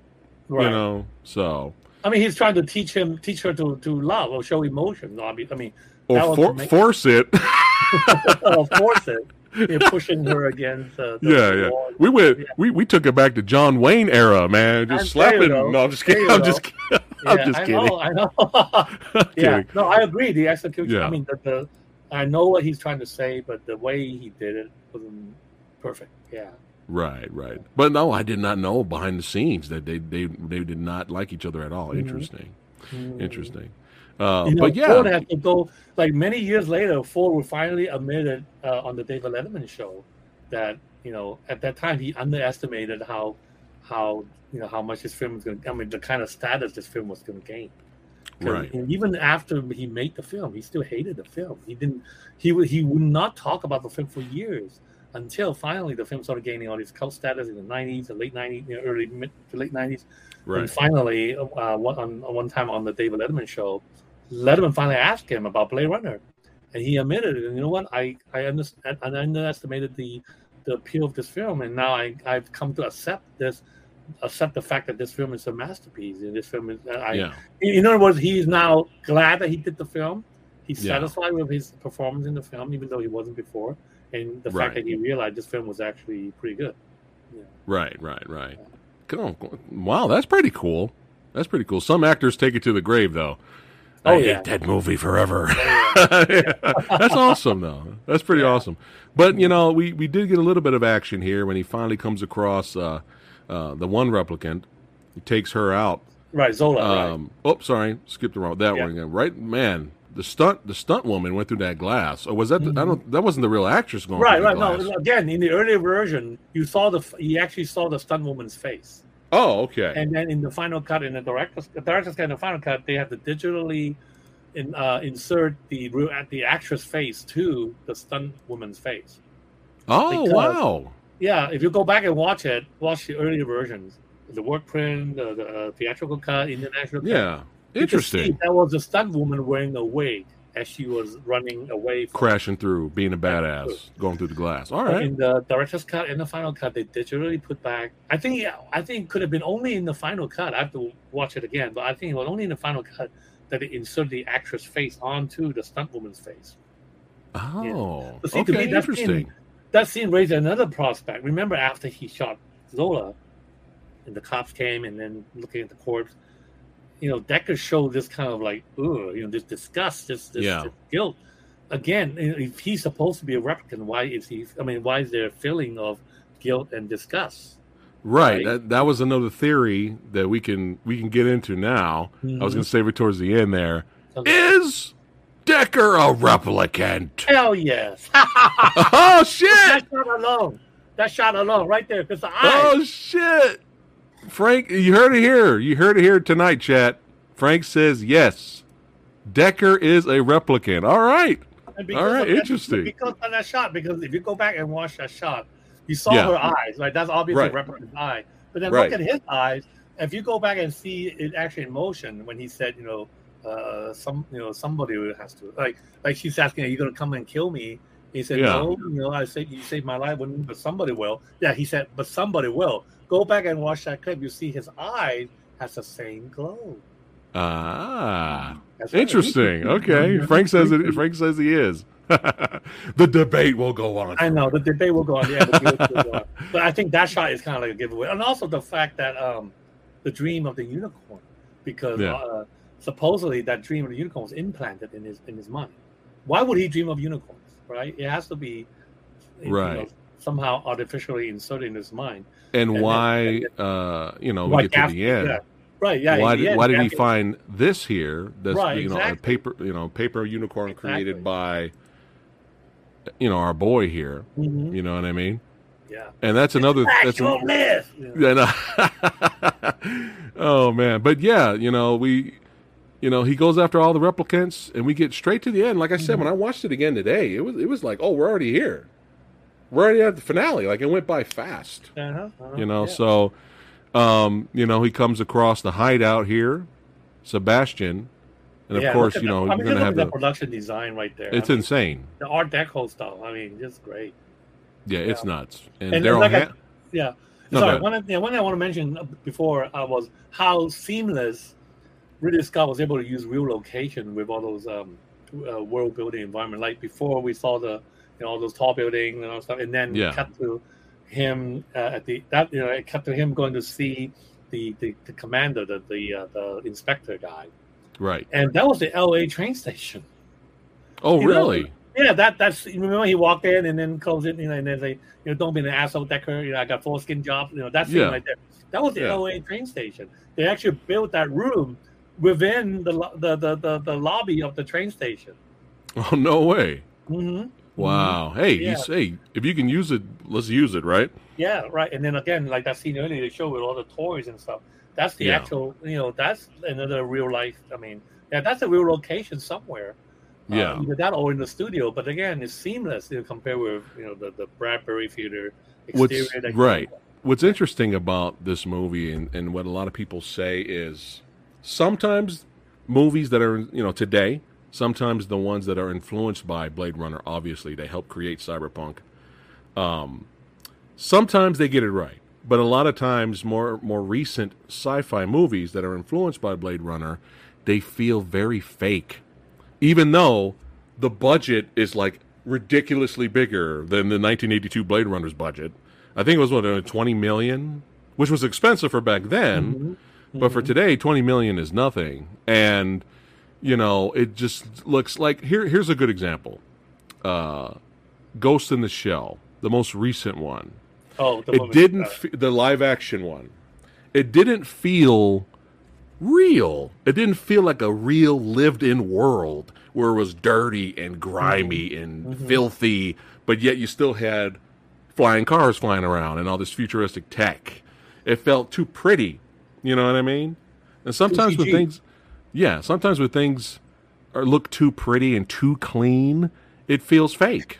right. you know. So, I mean, he's trying to teach him, teach her to, to love or show emotion. I mean, I mean, or for, force it. or force it, you know, pushing her against. Uh, the yeah, yeah. wall. We went. Yeah. We, we took it back to John Wayne era, man. Just slapping. No, I'm just kidding. I'm just. kidding. I'm Yeah, just kidding. I know. I'm yeah, kidding. no, I agree. The execution. Yeah. I mean, the, the I know what he's trying to say, but the way he did it wasn't perfect. Yeah, Right, right. But no, I did not know behind the scenes that they they they did not like each other at all. Mhm. Interesting. Mm. Interesting. Uh, You know, but yeah, Ford had to go like many years later. Ford would finally admitted uh, on the David Letterman show that you know at that time he underestimated how how you know how much this film was going. to I mean, the kind of status this film was going to gain. Right. And even after he made the film, he still hated the film. He didn't. He would. He would not talk about the film for years until finally the film started gaining all these cult status in the '90s, the late '90s, you know, early mid to late '90s. And finally, uh, one, on, on one time on the David Letterman show, Letterman finally asked him about Blade Runner, and he admitted it. And you know what? I I, understand, I underestimated the the appeal of this film, and now I I've come to accept this, accept the fact that this film is a masterpiece. And this film is, I, Yeah. in other words, he's now glad that he did the film. He's Yeah. satisfied with his performance in the film, even though he wasn't before, and the Right. fact that he realized this film was actually pretty good. Yeah. Right, right, right. Come on. Wow, that's pretty cool. That's pretty cool. Some actors take it to the grave, though. I Oh, hate yeah. that movie forever. Oh, That's awesome, though. That's pretty Yeah. awesome. But you know, we we did get a little bit of action here when he finally comes across uh, uh, the one replicant. He takes her out. Right, Zhora. right. Um, Oh, sorry, skipped around that Yeah. one again. Right, man. The stunt, the stunt woman went through that glass. Or was that? The, I don't. That wasn't the real actress going. Right, right. the No, again, in the earlier version, you saw the you actually saw the stunt woman's face, Oh, okay. and then in the final cut, in the director's the director's cut, in the final cut, they have to digitally in, uh, insert the real at the actress face to the stunt woman's face. oh, because- wow. Yeah, if you go back and watch it, watch the earlier versions, the work print, the, the uh, theatrical cut, international cut. Yeah, can see interesting. That was a stunt woman wearing a wig as she was running away from Crashing through, being a badass, going through the glass. All right. In the director's cut and the final cut, they digitally put back. I think Yeah, I think it could have been only in the final cut. I have to watch it again, but I think it was only in the final cut that they inserted the actress face onto the stunt woman's face. Oh, But see, to okay, me, that's interesting. That scene raised another prospect. Remember after he shot Zhora, and the cops came and then looking at the corpse, you know, Decker showed this kind of like, ugh, you know, this disgust, this, this, Yeah. this guilt. Again, if he's supposed to be a replicant, why is he? I mean, why is there a feeling of guilt and disgust? Right. Right. That that was another theory that we can we can get into now. I Mm-hmm. was going to save it towards the end. There So- is Decker a replicant? Hell yes! oh shit! that shot alone, that shot alone, right there, because the eyes. Oh shit! Frank, you heard it here. You heard it here tonight, chat. Frank says yes. Decker is a replicant. All right. All right. that- interesting. Because of that shot, because if you go back and watch that shot, you saw Yeah. her eyes, right? That's obviously Right. replicant's eye. But then Right. look at his eyes. If you go back and see it actually in motion, when he said, you know, uh, some, you know, somebody has to, like, like she's asking, "Are you going to come and kill me?" He said, Yeah. "No, you know, I said you saved my life, but somebody will." Yeah, he said, "But somebody will." Go back and watch that clip. You see his eye has the same glow. Ah, That's right. interesting. Okay, Frank says it. Frank says he is. the debate will go on. I know the debate will go on. Yeah, the will go on. but I think that shot is kind of like a giveaway, and also the fact that um, the dream of the unicorn, because Yeah. uh, supposedly that dream of the unicorn was implanted in his in his mind. Why would he dream of unicorns? Right? It has to be you know, Right. Somehow artificially inserted in his mind. and then- why uh you know we get to Gaffney- the end yeah. Right, yeah. why did, end, why did he find this here this Right, you know a paper you know paper unicorn created by you know our boy here Mhm, you know what i mean Yeah. and that's another that's Actual myth. Yeah, no. oh man, but yeah, you know we, you know he goes after all the replicants, and we get straight to the end. Like I said, Mm-hmm. when I watched it again today, it was it was like, oh, we're already here, we're already at the finale. Like it went by fast, Uh-huh, uh-huh, you know. yeah. So, um, you know, he comes across the hideout here, Sebastian, and of course, you the- know, I you're mean, gonna look have the the. production design right there. It's I mean, insane. the Art Deco stuff. I mean, just great. Yeah, it's Yeah. nuts. And, And- Daryl, like I- Han- Yeah. No, Sorry, one, yeah, one thing I want to mention before uh, was how seamless Ridley Scott was able to use real location with all those um, uh, world building environment. Like before, we saw the you know all those tall buildings and all stuff, and then Yeah. cut to him uh, at the that you know it cut to him going to see the the, the commander, the the uh, the inspector guy, right? and that was the L.A. train station. Oh, you know, really? Yeah, that that's you remember he walked in and then closed it, you know, and then say, you know, don't be an asshole, Decker. You know, I got four skin jobs. You know, that's Yeah. right there. That was the Yeah. LA train station. They actually built that room within the the the, the, the lobby of the train station. Oh, no way. Mm-hmm. Wow. Hey, Yeah. hey, if you can use it, let's use it, right? Yeah, right. And then again, like that scene earlier, they show with all the toys and stuff. That's the Yeah. actual, you know, that's another real life. I mean, yeah, that's a real location somewhere. Uh, Yeah. either that or in the studio. But again, it's seamless you know, compared with you know the, the Bradbury Theater What's exterior. that- right? What's interesting about this movie and, and what a lot of people say is sometimes movies that are you know today, sometimes the ones that are influenced by Blade Runner, obviously they help create cyberpunk. Um, sometimes they get it right, but a lot of times more more recent sci-fi movies that are influenced by Blade Runner, they feel very fake, even though the budget is like ridiculously bigger than the 1982 Blade Runner's budget. I think it was what uh, 20 million, which was expensive for back then, but for today 20 million is nothing. And you know, it just looks like here here's a good example. Uh Ghost in the Shell, the most recent one. Oh, the it didn't fe- the live action one. It didn't feel real. It didn't feel like a real lived in world where it was dirty and grimy and filthy but yet you still had flying cars flying around and all this futuristic tech. It felt too pretty you know what i mean? And sometimes when CG. things yeah sometimes when things are look too pretty and too clean it feels fake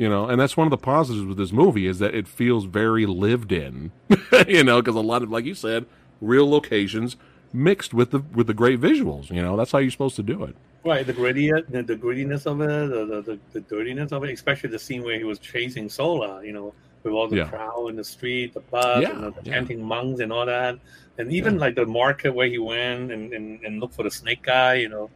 you know? And that's one of the positives with this movie is that it feels very lived in you know? Because a lot of like you said real locations mixed with the with the great visuals you know? That's how you're supposed to do it. Right the gritty, the, the grittiness of it, the, the, the, dirtiness of it, especially the scene where he was chasing Zhora, you know, with all the Yeah. crowd in the street, the bus, Yeah, and the, yeah. chanting monks and all that, and even like the market where he went and, and, and looked for the snake guy, you know,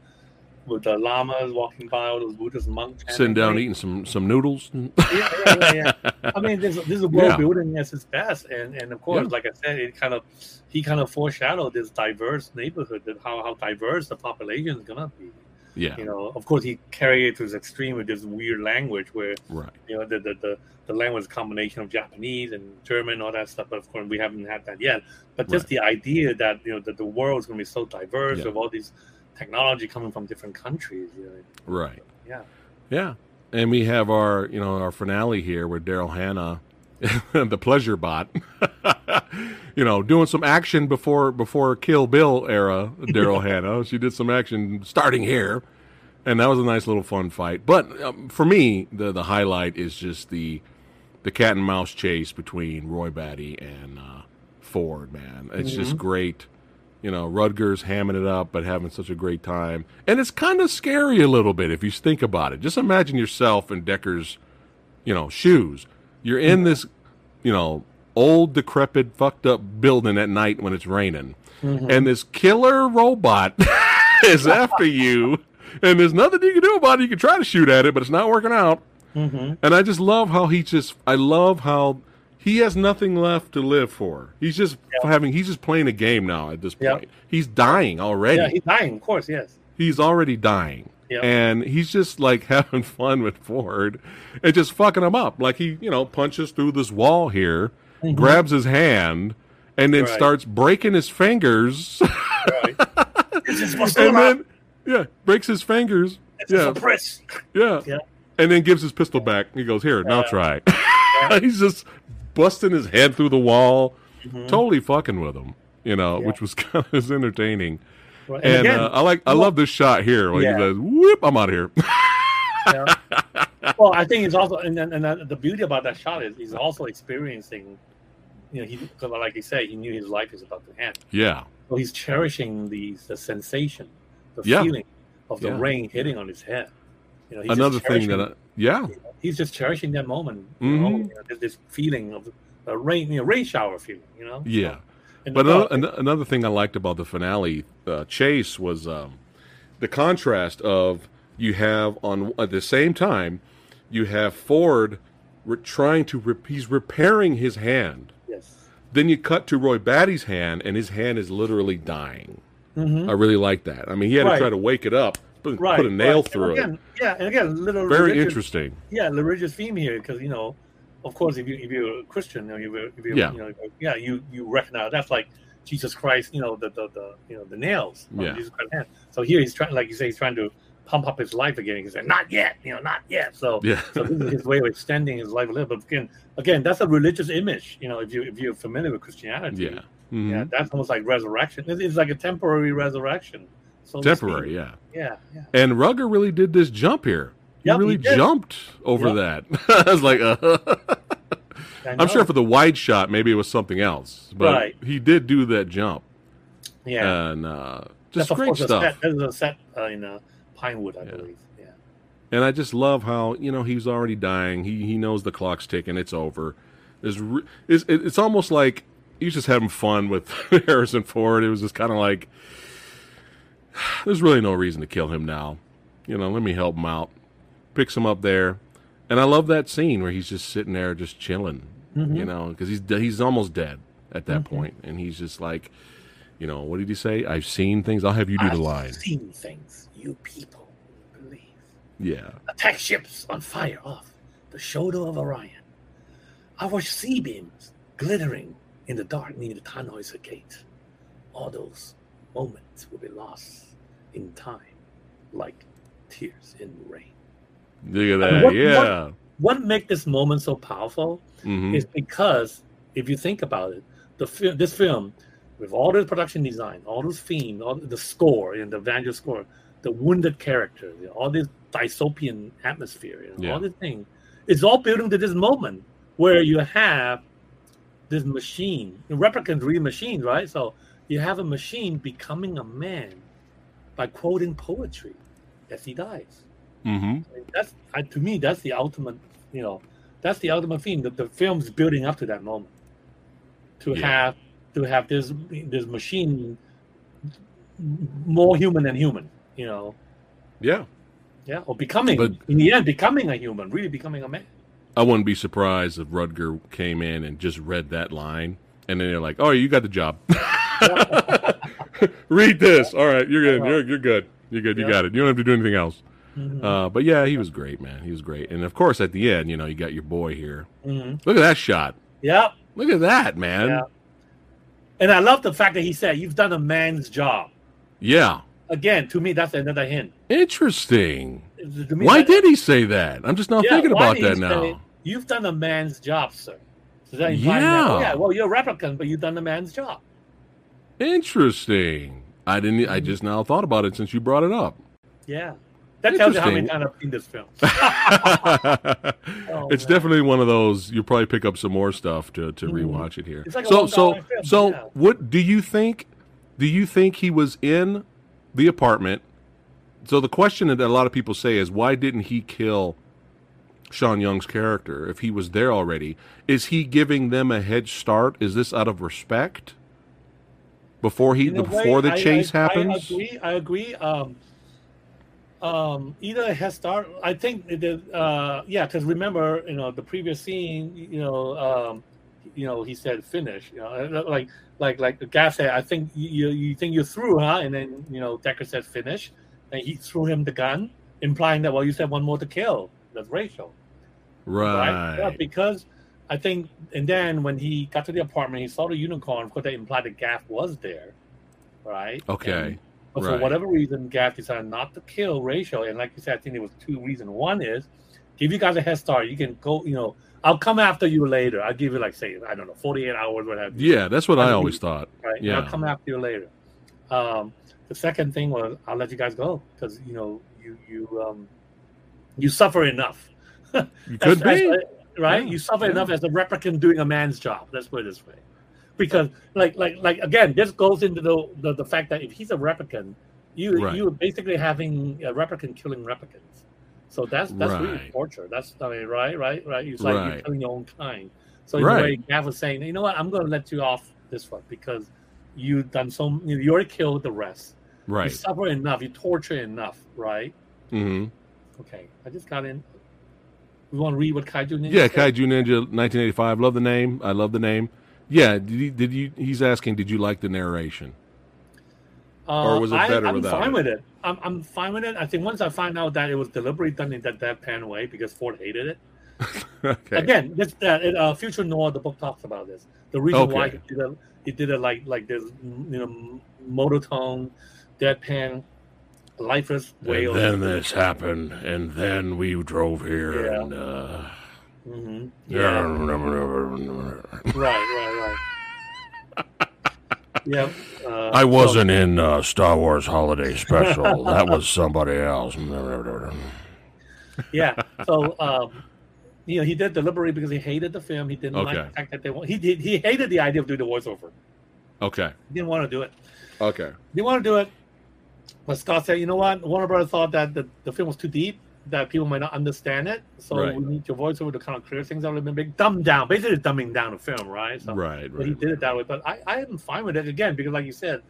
with the llamas walking by, all those Buddhist monks sitting down eating some some noodles yeah, yeah, yeah, yeah. I mean, this, this is a world building at its best, and and of course, like I said, it kind of he kind of foreshadowed this diverse neighborhood, that how how diverse the population is gonna be. Yeah You know, of course, he carried it to his extreme with this weird language where right you know the the, the the language combination of Japanese and German, all that stuff. But of course, we haven't had that yet. But just Right. the idea that you know that the world is going to be so diverse Yeah. with all these technology coming from different countries. You know, right yeah. yeah and we have our you know our finale here with daryl hannah the pleasure bot you know doing some action before before kill bill era daryl hannah she did some action starting here and that was a nice little fun fight but um, for me the the highlight is just the the cat and mouse chase between roy batty and uh, ford man it's just great you know, Rutgers hamming it up, but having such a great time. And it's kind of scary a little bit if you think about it. Just imagine yourself in Deckard's, you know, shoes. You're in this, you know, old, decrepit, fucked up building at night when it's raining. And this killer robot is after you. And there's nothing you can do about it. You can try to shoot at it, but it's not working out. Mm-hmm. And I just love how he just, I love how he has nothing left to live for. He's just Yeah. having, he's just playing a game now at this Yeah. point. He's dying already. Yeah, he's dying, of course, yes. he's already dying. And he's just like having fun with Ford and just fucking him up. Like he, you know, punches through this wall here, Mhm. grabs his hand, and then Right. starts breaking his fingers, Right. this is for and then yeah, breaks his fingers. This is Yeah, for yeah, Yeah. and then gives his pistol back. He goes, "Here, now Yeah. try." he's just busting his head through the wall, Mhm. totally fucking with him. You know, Yeah. which was kind of entertaining. Right. And, again, uh, I like, I love this shot here when Yeah. he says, "Whoop, I'm out of here." yeah. well, I think it's also, and, and, and the beauty about that shot is he's also experiencing, you know, he, like you say, he knew his life is about to end. yeah, So he's cherishing the the sensation, the Yeah. feeling of the Yeah. rain hitting on his head. You know, he's another thing that, I, yeah, he's just cherishing that moment. You know, you know, this, feeling of a rain, you know, rain shower feeling. You know. yeah. But another, an- another thing I liked about the finale uh, chase was um, the contrast of you have on at the same time you have Ford re- trying to rep- he's repairing his hand. Yes. Then you cut to Roy Batty's hand, and his hand is literally dying. Mhm. I really like that. I mean, he had to try to wake it up, put, Right. put a nail right. through again, it. Yeah, and again, little Very religious- interesting. yeah, the religious theme here because you know, of course, if you if you're a Christian, you know, if you're, Yeah. you know, yeah, you you recognize that's like Jesus Christ, you know, the the, the you know the nails on Yeah. Jesus Christ's hand. So here he's trying, like you say, he's trying to pump up his life again. He's saying, not yet, you know, not yet. So Yeah. so this is his way of extending his life a little. But again, again, that's a religious image. You know, if you if you're familiar with Christianity, Yeah. Mhm. yeah, that's almost like resurrection. It's, it's like a temporary resurrection. So Temporary, yeah. Yeah, yeah. And Rutger really did this jump here. He Yep, really did. jumped over Yep. that. I was like, uh, I'm sure for the wide shot, maybe it was something else, but Right. he did do that jump, yeah. and uh, just That's great course a stuff. set. There's a set uh, in uh, Pinewood, I Yeah. believe. Yeah. And I just love how you know he's already dying. He he knows the clock's ticking. It's over. There's re- it's, it's almost like he's just having fun with Harrison Ford. It was just kind of like there's really no reason to kill him now. You know, let me help him out. Picks him up there, and I love that scene where he's just sitting there, just chilling. Mhm. You know, because he's he's almost dead at that Mhm. point, and he's just like, you know, what did he say? I've seen things. I'll have you do the I've line. seen things you people believe. Yeah, Attack ships on fire off the shoulder of Orion. Our C-beams glittering in the dark near the Tannhäuser Gate. All those moments will be lost in time, like tears in rain. look at that. what- yeah. What makes this moment so powerful hmm is because if you think about it, the fi- this film, with all the production design, all those themes, all the score and the Vangelis score, the wounded character, you know, all this dystopian atmosphere, you know, Yeah. all this thing, it's all building to this moment where you have this machine. The replicants real machines, right? So you have a machine becoming a man by quoting poetry as he dies. hmm That's I, to me, that's the ultimate. You know, that's the ultimate theme. That the film's building up to that moment. To Yeah. have to have this this machine more human than human. You know, Yeah. yeah, or becoming But- in the end becoming a human, really becoming a man. I wouldn't be surprised if Rutger came in and just read that line, and then they're like, "Oh, you got the job. Read this. All right, you're good. You're you're good. You're good. You Yeah. got it. You don't have to do anything else." Mhm. Uh, but yeah, he was great, man. He was great, and of course, at the end, you know, you got your boy here. Mhm. Look at that shot. Yeah, Look at that, man. Yeah. and I love the fact that he said, "You've done a man's job." Yeah. Again, to me, that's another hint. Interesting. Me, Why did he say that? I'm just not Yeah, thinking about that now. say, You've done a man's job, sir. So that Yeah. that, oh, yeah. Well, you're a replicant, but you've done a man's job. Interesting. I didn't. I just now thought about it since you brought it up. Yeah. That tells you how many times I've seen this film. Oh, it's man. definitely one of those. You'll probably pick up some more stuff to, to Mhm. rewatch it here. Like so so film, so yeah. what do you think? Do you think he was in the apartment? So the question that a lot of people say is why didn't he kill Sean Young's character if he was there already? Is he giving them a head start? Is this out of respect? Before he way, before the chase I, happens? I agree. I agree. Um, um, either a head start. I think it uh, yeah, because remember, you know, the previous scene, you know, um, you know, he said finish. You know, like like like the guy said, I think you you think you're through, huh? And then you know, Deckard said finish, and he threw him the gun, implying that well, you said one more to kill. That's Rachel, right? Yeah, because I think, and then when he got to the apartment, he saw the unicorn. Of course, that implied that Gaff was there, right? Okay. And- but for whatever reason, Gaff decided not to kill Rachel. And like you said, I think there was two reasons. One is give you guys a head start. You can go, you know, I'll come after you later. I'll give you like say, I don't know, 48 hours, whatever. Yeah, that's what I I always thought. Right. Yeah. I'll come after you later. Um, the second thing was I'll let you guys go because you know you you um you suffer enough. You could As- be. as- right? Yeah, You suffer yeah. enough as a replicant doing a man's job. Let's put it this way. Because like like like again, this goes into the the, the fact that if he's a replicant, you Right. you are basically having a replicant killing replicants. So that's that's really torture. That's I mean, right, right, right. It's like you're Right. killing your own kind. So in Right. a way, Gaff was saying, you know what, I'm going to let you off this one because you've done so. You, already killed the rest. Right. You Right. suffer enough. You torture enough, right? hmm Okay, I just got in. We want to read what Kaiju Ninja Yeah, said? Kaiju Ninja 1985. Love the name. I love the name. Yeah, did you, did you? He's asking, did you like the narration? Or was it Uh, better I, I'm without fine it? with it. I'm, I'm fine with it. I think once I find out that it was deliberately done in that deadpan way because Ford hated it. okay. Again, this uh, it, uh, Future Noir, the book talks about this. The reason why he did it, he did it like like this, you know, monotone, deadpan, lifeless way. And then this happened, and then we drove here, Yeah. and uh, Mhm. yeah. Yeah. Right, right, right. Yeah. Uh, I wasn't in uh, Star Wars Holiday Special. that was somebody else. yeah. So, um, you know, he did deliberately because he hated the film. He didn't like the fact that they want. He did. He hated the idea of doing the voiceover. Okay. He didn't want to do it. Okay. He didn't want to do it. But Scott said, you know what? Warner Brothers thought that the, the film was too deep, that people might not understand it. So Right. we need your voiceover to kind of clear things up a little bit, dumb down, basically dumbing down the film, right? So Right. but he did it that way. But I, I am fine with it again because, like you said,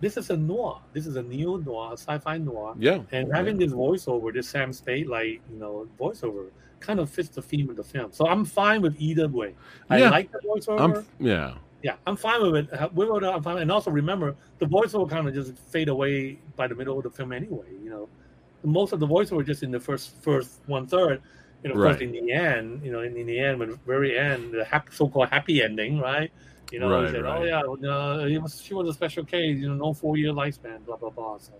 this is a noir. This is a neo noir, a sci-fi noir. Yeah. And having this voiceover, this Sam Spade like you know voiceover, kind of fits the theme of the film. So I'm fine with either way. I Yeah. like the voiceover. I'm. Yeah. yeah, I'm fine with it. Uh, With it, I'm fine. And also remember, the voiceover kind of just fade away by the middle of the film anyway. You know, most of the voiceover just in the first first one third. You know, of course, in the end, you know, in, in the end, but very end, the happy, so-called happy ending, right? You know, Right, said, oh, right. oh yeah, it was, she was a special case. You know, no four-year lifespan, blah blah blah. So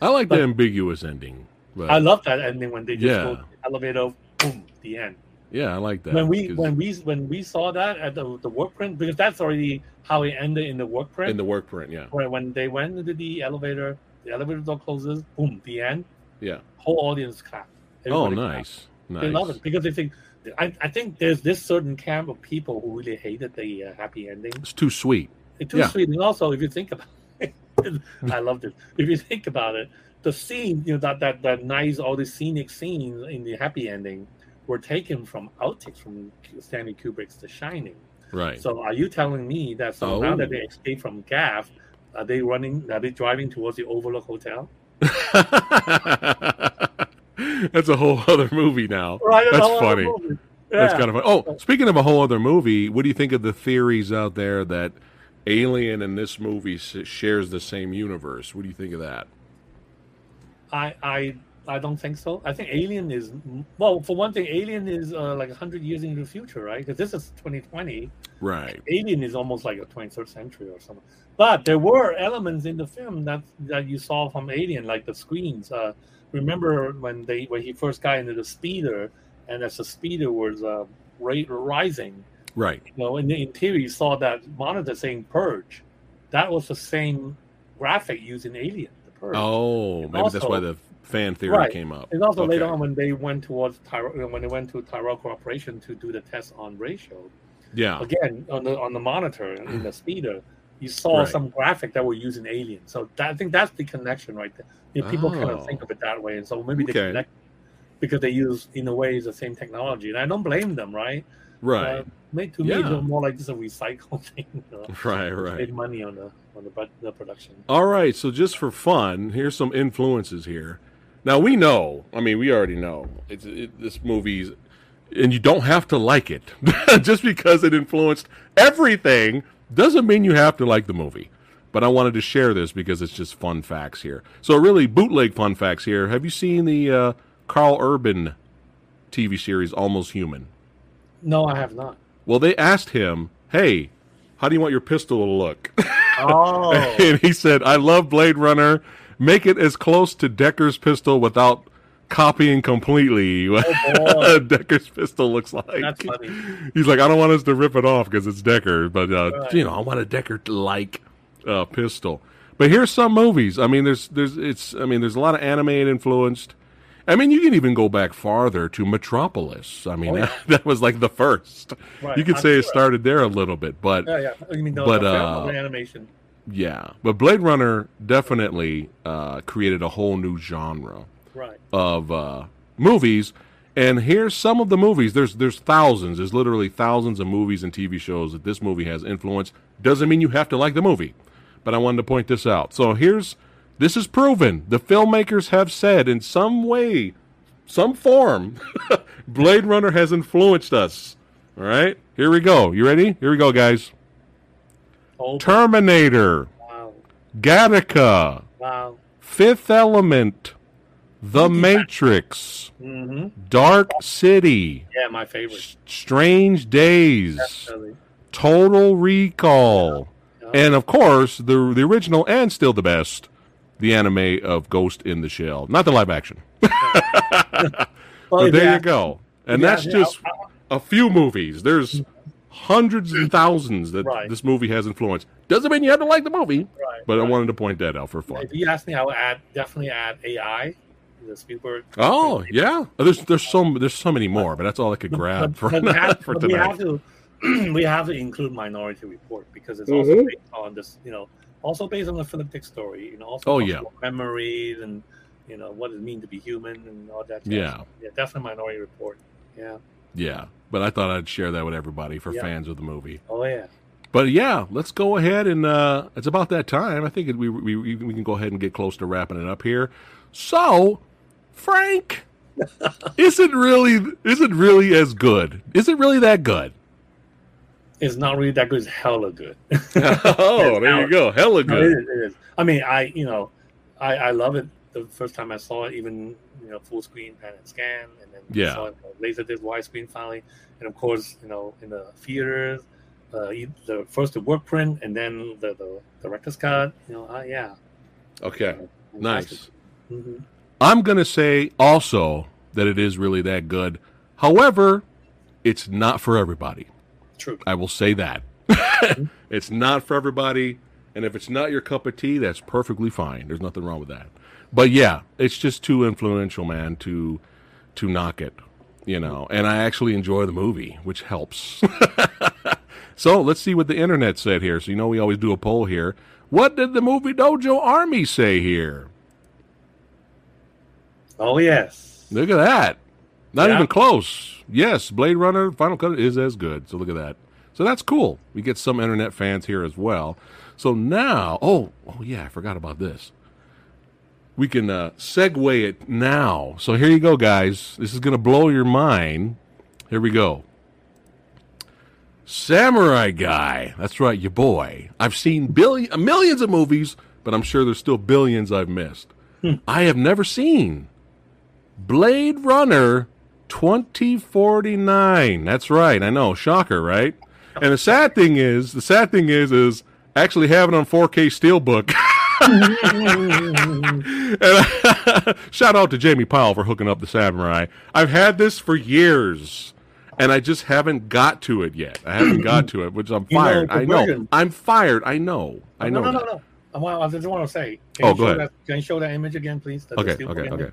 I like But- the ambiguous ending. But I love that ending when they just Yeah. go to the elevator, boom, the end. yeah, I like that. when we 'cause when we when we saw that at the the work print because that's already how it ended in the work print. in the work print, yeah. where when they went into the elevator, the elevator door closes, boom, the end. Yeah. Whole audience clap. Oh, Everybody clap. nice. They love it because they think. I, I think there's this certain camp of people who really hated the uh, happy ending. It's too sweet. It's too Yeah. sweet, and also if you think about it, I loved it. If you think about it, the scene, you know, that that that nice, all the scenic scenes in the happy ending were taken from outtakes from Stanley Kubrick's The Shining. Right. So are you telling me that so now Oh. that they escaped from Gaff, are they running? Are they driving towards the Overlook Hotel? That's a whole other movie now. Right, That's funny. movie. That's kind of fun. Oh, speaking of a whole other movie, what do you think of the theories out there that Alien and this movie shares the same universe? What do you think of that? I I I don't think so. I think Alien is well. For one thing, Alien is uh, like hundred years into the future, right? Because this is 2020. Right. Alien is almost like a 23rd century or something. But there were elements in the film that that you saw from Alien, like the screens. Uh, remember when they when he first got into the speeder, and as the speeder was uh, ra- rising, Right. you know, in the interior, you saw that monitor saying "Purge." That was the same graphic used in Alien, the Purge. Oh, maybe that's why the fan theory Right. came up. And also later on, when they went towards Tyro, when they went to Tyrell Corporation to do the test on Rachel, Yeah. again on the on the monitor in the speeder, you saw Right. some graphic that were using Alien. So that, I think that's the connection right there. You know, people kind Oh. of think of it that way, and so maybe they Okay. connect because they use in a way the same technology, and I don't blame them, right? Right. Uh, made to me, Yeah. it's more like just a recycle thing. You know? right. Right. Save money on the on the, the production. All right, so just for fun, here's some influences here. Now we know, I mean, we already know it's it, this movie's, and you don't have to like it. just because it influenced everything doesn't mean you have to like the movie. but I wanted to share this because it's just fun facts here. So, really, bootleg fun facts here. Have you seen the uh, Karl Urban TV series Almost Human? No, I have not. Well, they asked him, "Hey, how do you want your pistol to look?" Oh, and he said, "I love Blade Runner. Make it as close to Deckard's pistol without copying completely what Oh. Deckard's pistol looks like." That's funny. He's like, "I don't want us to rip it off because it's Deckard, but uh, Right. you know, I want a Deckard-like uh, pistol." But here's some movies. I mean, there's there's it's I mean, there's a lot of anime influenced. I mean, you can even go back farther to Metropolis. I mean, Oh, yeah. that, that was like the first. Right, You could I'm say it started there a little bit, but Yeah, yeah. You mean the, But, the uh, the animation? Yeah. But Blade Runner definitely uh, created a whole new genre Right. of uh, movies. And here's some of the movies. There's there's thousands. There's literally thousands of movies and TV shows that this movie has influenced. Doesn't mean you have to like the movie, but I wanted to point this out. So here's this is proven. The filmmakers have said in some way, some form, Blade Runner has influenced us. All right, here we go. You ready? Here we go, guys. Terminator, wow. Gattaca, Wow. Fifth Element, The Matrix. Mm-hmm. Dark City, Yeah, my favorite. S- Strange Days, Definitely. Total Recall, Yeah. and of course the the original and still the best, the anime of Ghost in the Shell, not the live action. Well, but there yeah. you go, and Yeah, that's yeah, just a few movies. There's hundreds and thousands that Right. this movie has influenced. Doesn't mean you have to like the movie, Right, but I wanted to point that out for fun. If you ask me, I would add definitely add AI. The Spielberg. Oh yeah, there's there's so there's so many more, but that's all I could grab But- for, but have, for but we have to we have to include Minority Report because it's also Mhm. based on this, you know, also based on the Philip Dick story. You know, also Oh, talks yeah. memories and you know what it means to be human and all that. Yeah. yeah, definitely Minority Report. Yeah. Yeah, but I thought I'd share that with everybody for Yeah. fans of the movie. Oh yeah. But yeah, let's go ahead and uh, it's about that time. I think we, we we can go ahead and get close to wrapping it up here. So, Frank, is it really is it really as good? Is it really that good? It's not really that good. It's hella good. oh, there you go, hella No, it good. is, it is. I mean, I you know, I I love it. The first time I saw it, even you know, full screen pan and scan, and then Yeah. saw it uh, laser disc widescreen finally, and of course, you know, in the theaters, uh, the first the work print, and then the the director's cut. You know, uh, yeah, Okay, nice. hmm I'm gonna say also that it is really that good. However, it's not for everybody. True. I will say that. it's not for everybody. And if it's not your cup of tea, that's perfectly fine. There's nothing wrong with that. But yeah, it's just too influential, man, to to knock it. You know, and I actually enjoy the movie, which helps. so let's see what the internet said here. So you know we always do a poll here. What did the movie Dojo Army say here? Oh yes. Look at that. Not Yeah. even close. Yes, Blade Runner Final Cut is as good. So look at that. So that's cool. We get some internet fans here as well. So now, oh, oh yeah, I forgot about this. We can uh, segue it now. So here you go, guys. This is going to blow your mind. Here we go. Samurai Guy. That's right, your boy. I've seen billion, millions of movies, but I'm sure there's still billions I've missed. I have never seen Blade Runner 2049. That's right. I know. Shocker, right? And the sad thing is, the sad thing is, is actually having it on 4K Steelbook. shout out to Jamie Powell for hooking up the Samurai. I've had this for years, and I just haven't got to it yet. I haven't got to it, which I'm You know, fired. I know. I'm fired. I know. I know. No, no, no, that. no. I, just want to say. Oh, can Oh, you go show ahead. That, can you show that image again, please? Okay, okay, okay.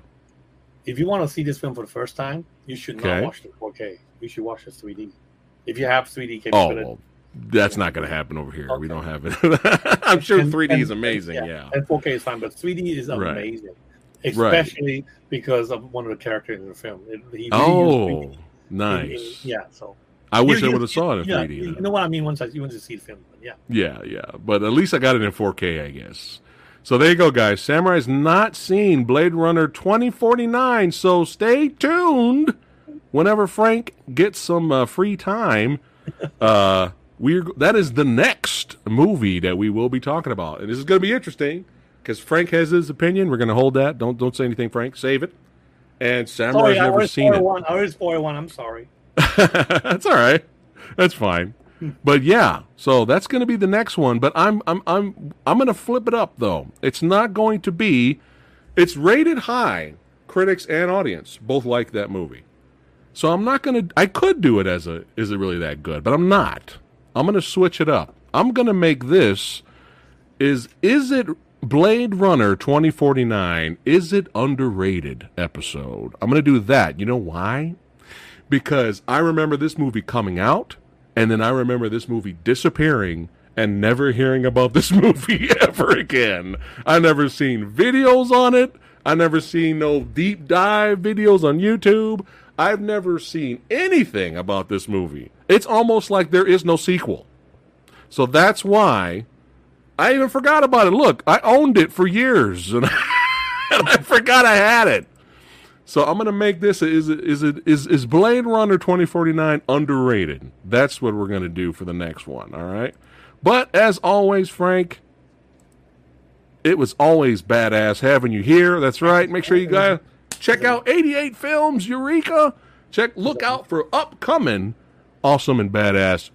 If you want to see this film for the first time, you should not Okay. watch the 4K. You should watch the 3D. If you have 3D Oh, capability. well, that's not going to happen over here. We don't have it. I'm sure And- 3D is amazing. Yeah. And 4K is fine, but 3D is Right. amazing, especially because of one of the characters in the film. It, he Oh, used 3D in- in- nice. yeah, so I wish You- I would have saw it in yeah, 3D. You know what I mean? Once I you want to see the film, yeah. Yeah, yeah. But at least I got it in 4K, I guess. So there you go, guys. Samurai's not seen Blade Runner 2049, so stay tuned. Whenever Frank gets some uh, free time, uh, we're that is the next movie that we will be talking about, and this is going to be interesting because Frank has his opinion. We're going to hold that. Don't don't say anything, Frank. Save it. And Samurai's Sorry, never seen it. Oh one. I already spoiled oh one. I'm sorry. that's all right. That's fine. But yeah, so that's going to be the next one. But I'm I'm I'm I'm going to flip it up though. It's not going to be. It's rated high. Critics and audience both like that movie. So I'm not going to. I could do it as a. Is it really that good? But I'm not. I'm going to switch it up. I'm going to make this. Is is it Blade Runner 2049? Is it underrated episode? I'm going to do that. You know why? because I remember this movie coming out, and then I remember this movie disappearing and never hearing about this movie ever again. I never seen videos on it. I never seen no deep dive videos on YouTube. I've never seen anything about this movie. It's almost like there is no sequel. So that's why I even forgot about it. Look, I owned it for years and, I forgot I had it. So I'm gonna make this is it is it is is Blade Runner 2049 underrated? That's what we're gonna do for the next one. All right. But as always, Frank, it was always badass having you here. That's right. Make sure you guys check out 88 Films Eureka. Check look out for upcoming awesome and badass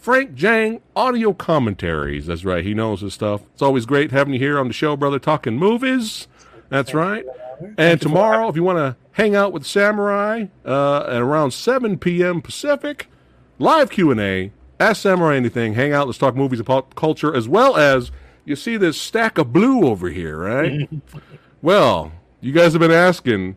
Frank Djeng audio commentaries. That's right. He knows his stuff. It's always great having you here on the show, brother, talking movies. That's right. And tomorrow, if you want to hang out with Samurai uh, at around 7 p.m. Pacific, live Q&A, ask Samurai anything, hang out, let's talk movies and pop culture, as well as you see this stack of blue over here, right? well, you guys have been asking,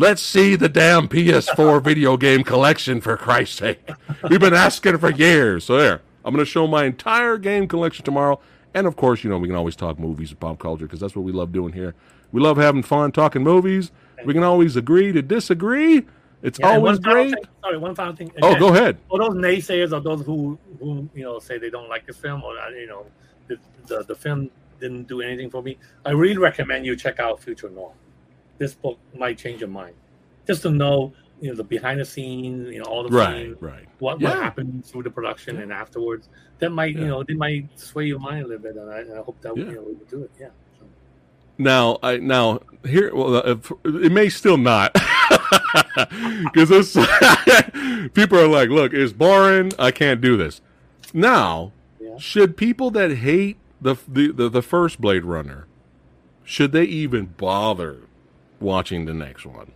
let's see the damn PS4 video game collection for Christ's sake. We've been asking for years. So there, I'm going to show my entire game collection tomorrow. And of course, you know, we can always talk movies and pop culture because that's what we love doing here. We love having fun talking movies. We can always agree to disagree. It's Yeah, always great. thing- sorry, one final thing. Oh, go ahead. For those naysayers or those who, who you know say they don't like this film or you know the, the the film didn't do anything for me, I really recommend you check out Future Noir. This book might change your mind, just to know you know the behind the scenes, you know all the Right, scenes, right. what Yeah. what happened through the production and afterwards. That might Yeah. you know they might sway your mind a little bit, and I, and I hope that Yeah. you know we do it. Yeah. So, Now, I now here. Well, uh, it may still not because people are like, "Look, it's boring. I can't do this." Now, Yeah. should people that hate the, the the the first Blade Runner should they even bother watching the next one?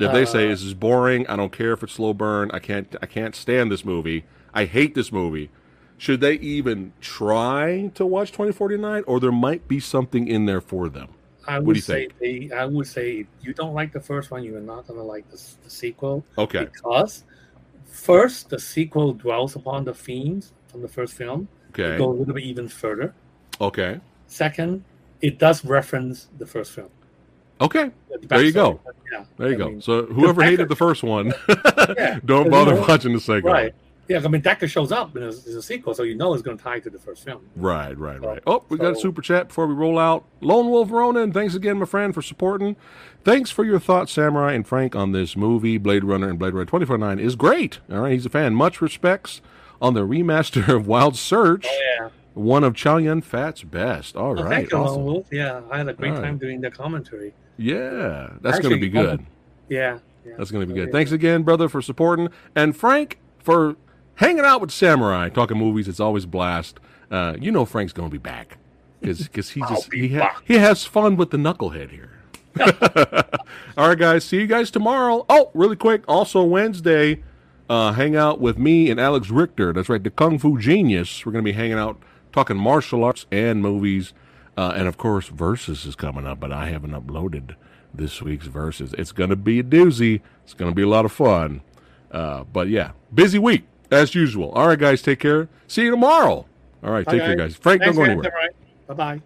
If they say Uh, this is boring, I don't care if it's slow burn. I can't I can't stand this movie. I hate this movie. Should they even try to watch 2049 or there might be something in there for them? I What would do you say they, I would say if you don't like the first one, you are not gonna like the, the sequel. Okay. because first the sequel dwells upon the themes from the first film Okay. go a little bit even further Okay. second it does reference the first film Okay. The There you go. yeah There you I go. mean, So whoever hated the first one, Yeah. don't bother know, watching the second right one. yeah i mean deckard shows up in a, in a sequel so you know it's going to tie to the first film Right, right, So- right. Oh, we got a super chat before we roll out. Lone Wolf Ronan, thanks again, my friend, for supporting. Thanks for your thoughts, Samurai and Frank, on this movie. Blade Runner and Blade Runner 2049 is great. All right, he's a fan. Much respects on the remaster of Wild Search, oh yeah one of Chow Yun Fat's best. All Oh, right, thank you, Lone awesome. Wolf. yeah i had a great All right. time doing the commentary Yeah, that's going to be good. yeah, yeah. That's going to be good. Thanks again, brother, for supporting. And Frank, for hanging out with Samurai, talking movies. It's always a blast. Uh, you know Frank's going to be back because because he just he, ha- he has fun with the knucklehead here. All right, guys. See you guys tomorrow. Oh, really quick. Also Wednesday, uh, hang out with me and Alex Richter. That's right, the Kung Fu Genius. We're going to be hanging out, talking martial arts and movies, uh, and of course, Versus is coming up. But I haven't uploaded this week's Versus. It's going to be a doozy. It's going to be a lot of fun. Uh, but yeah, busy week as usual. All right, guys. Take care. See you tomorrow. All right, take care, guys. Frank, Thanks, don't go anywhere. Right. Bye bye.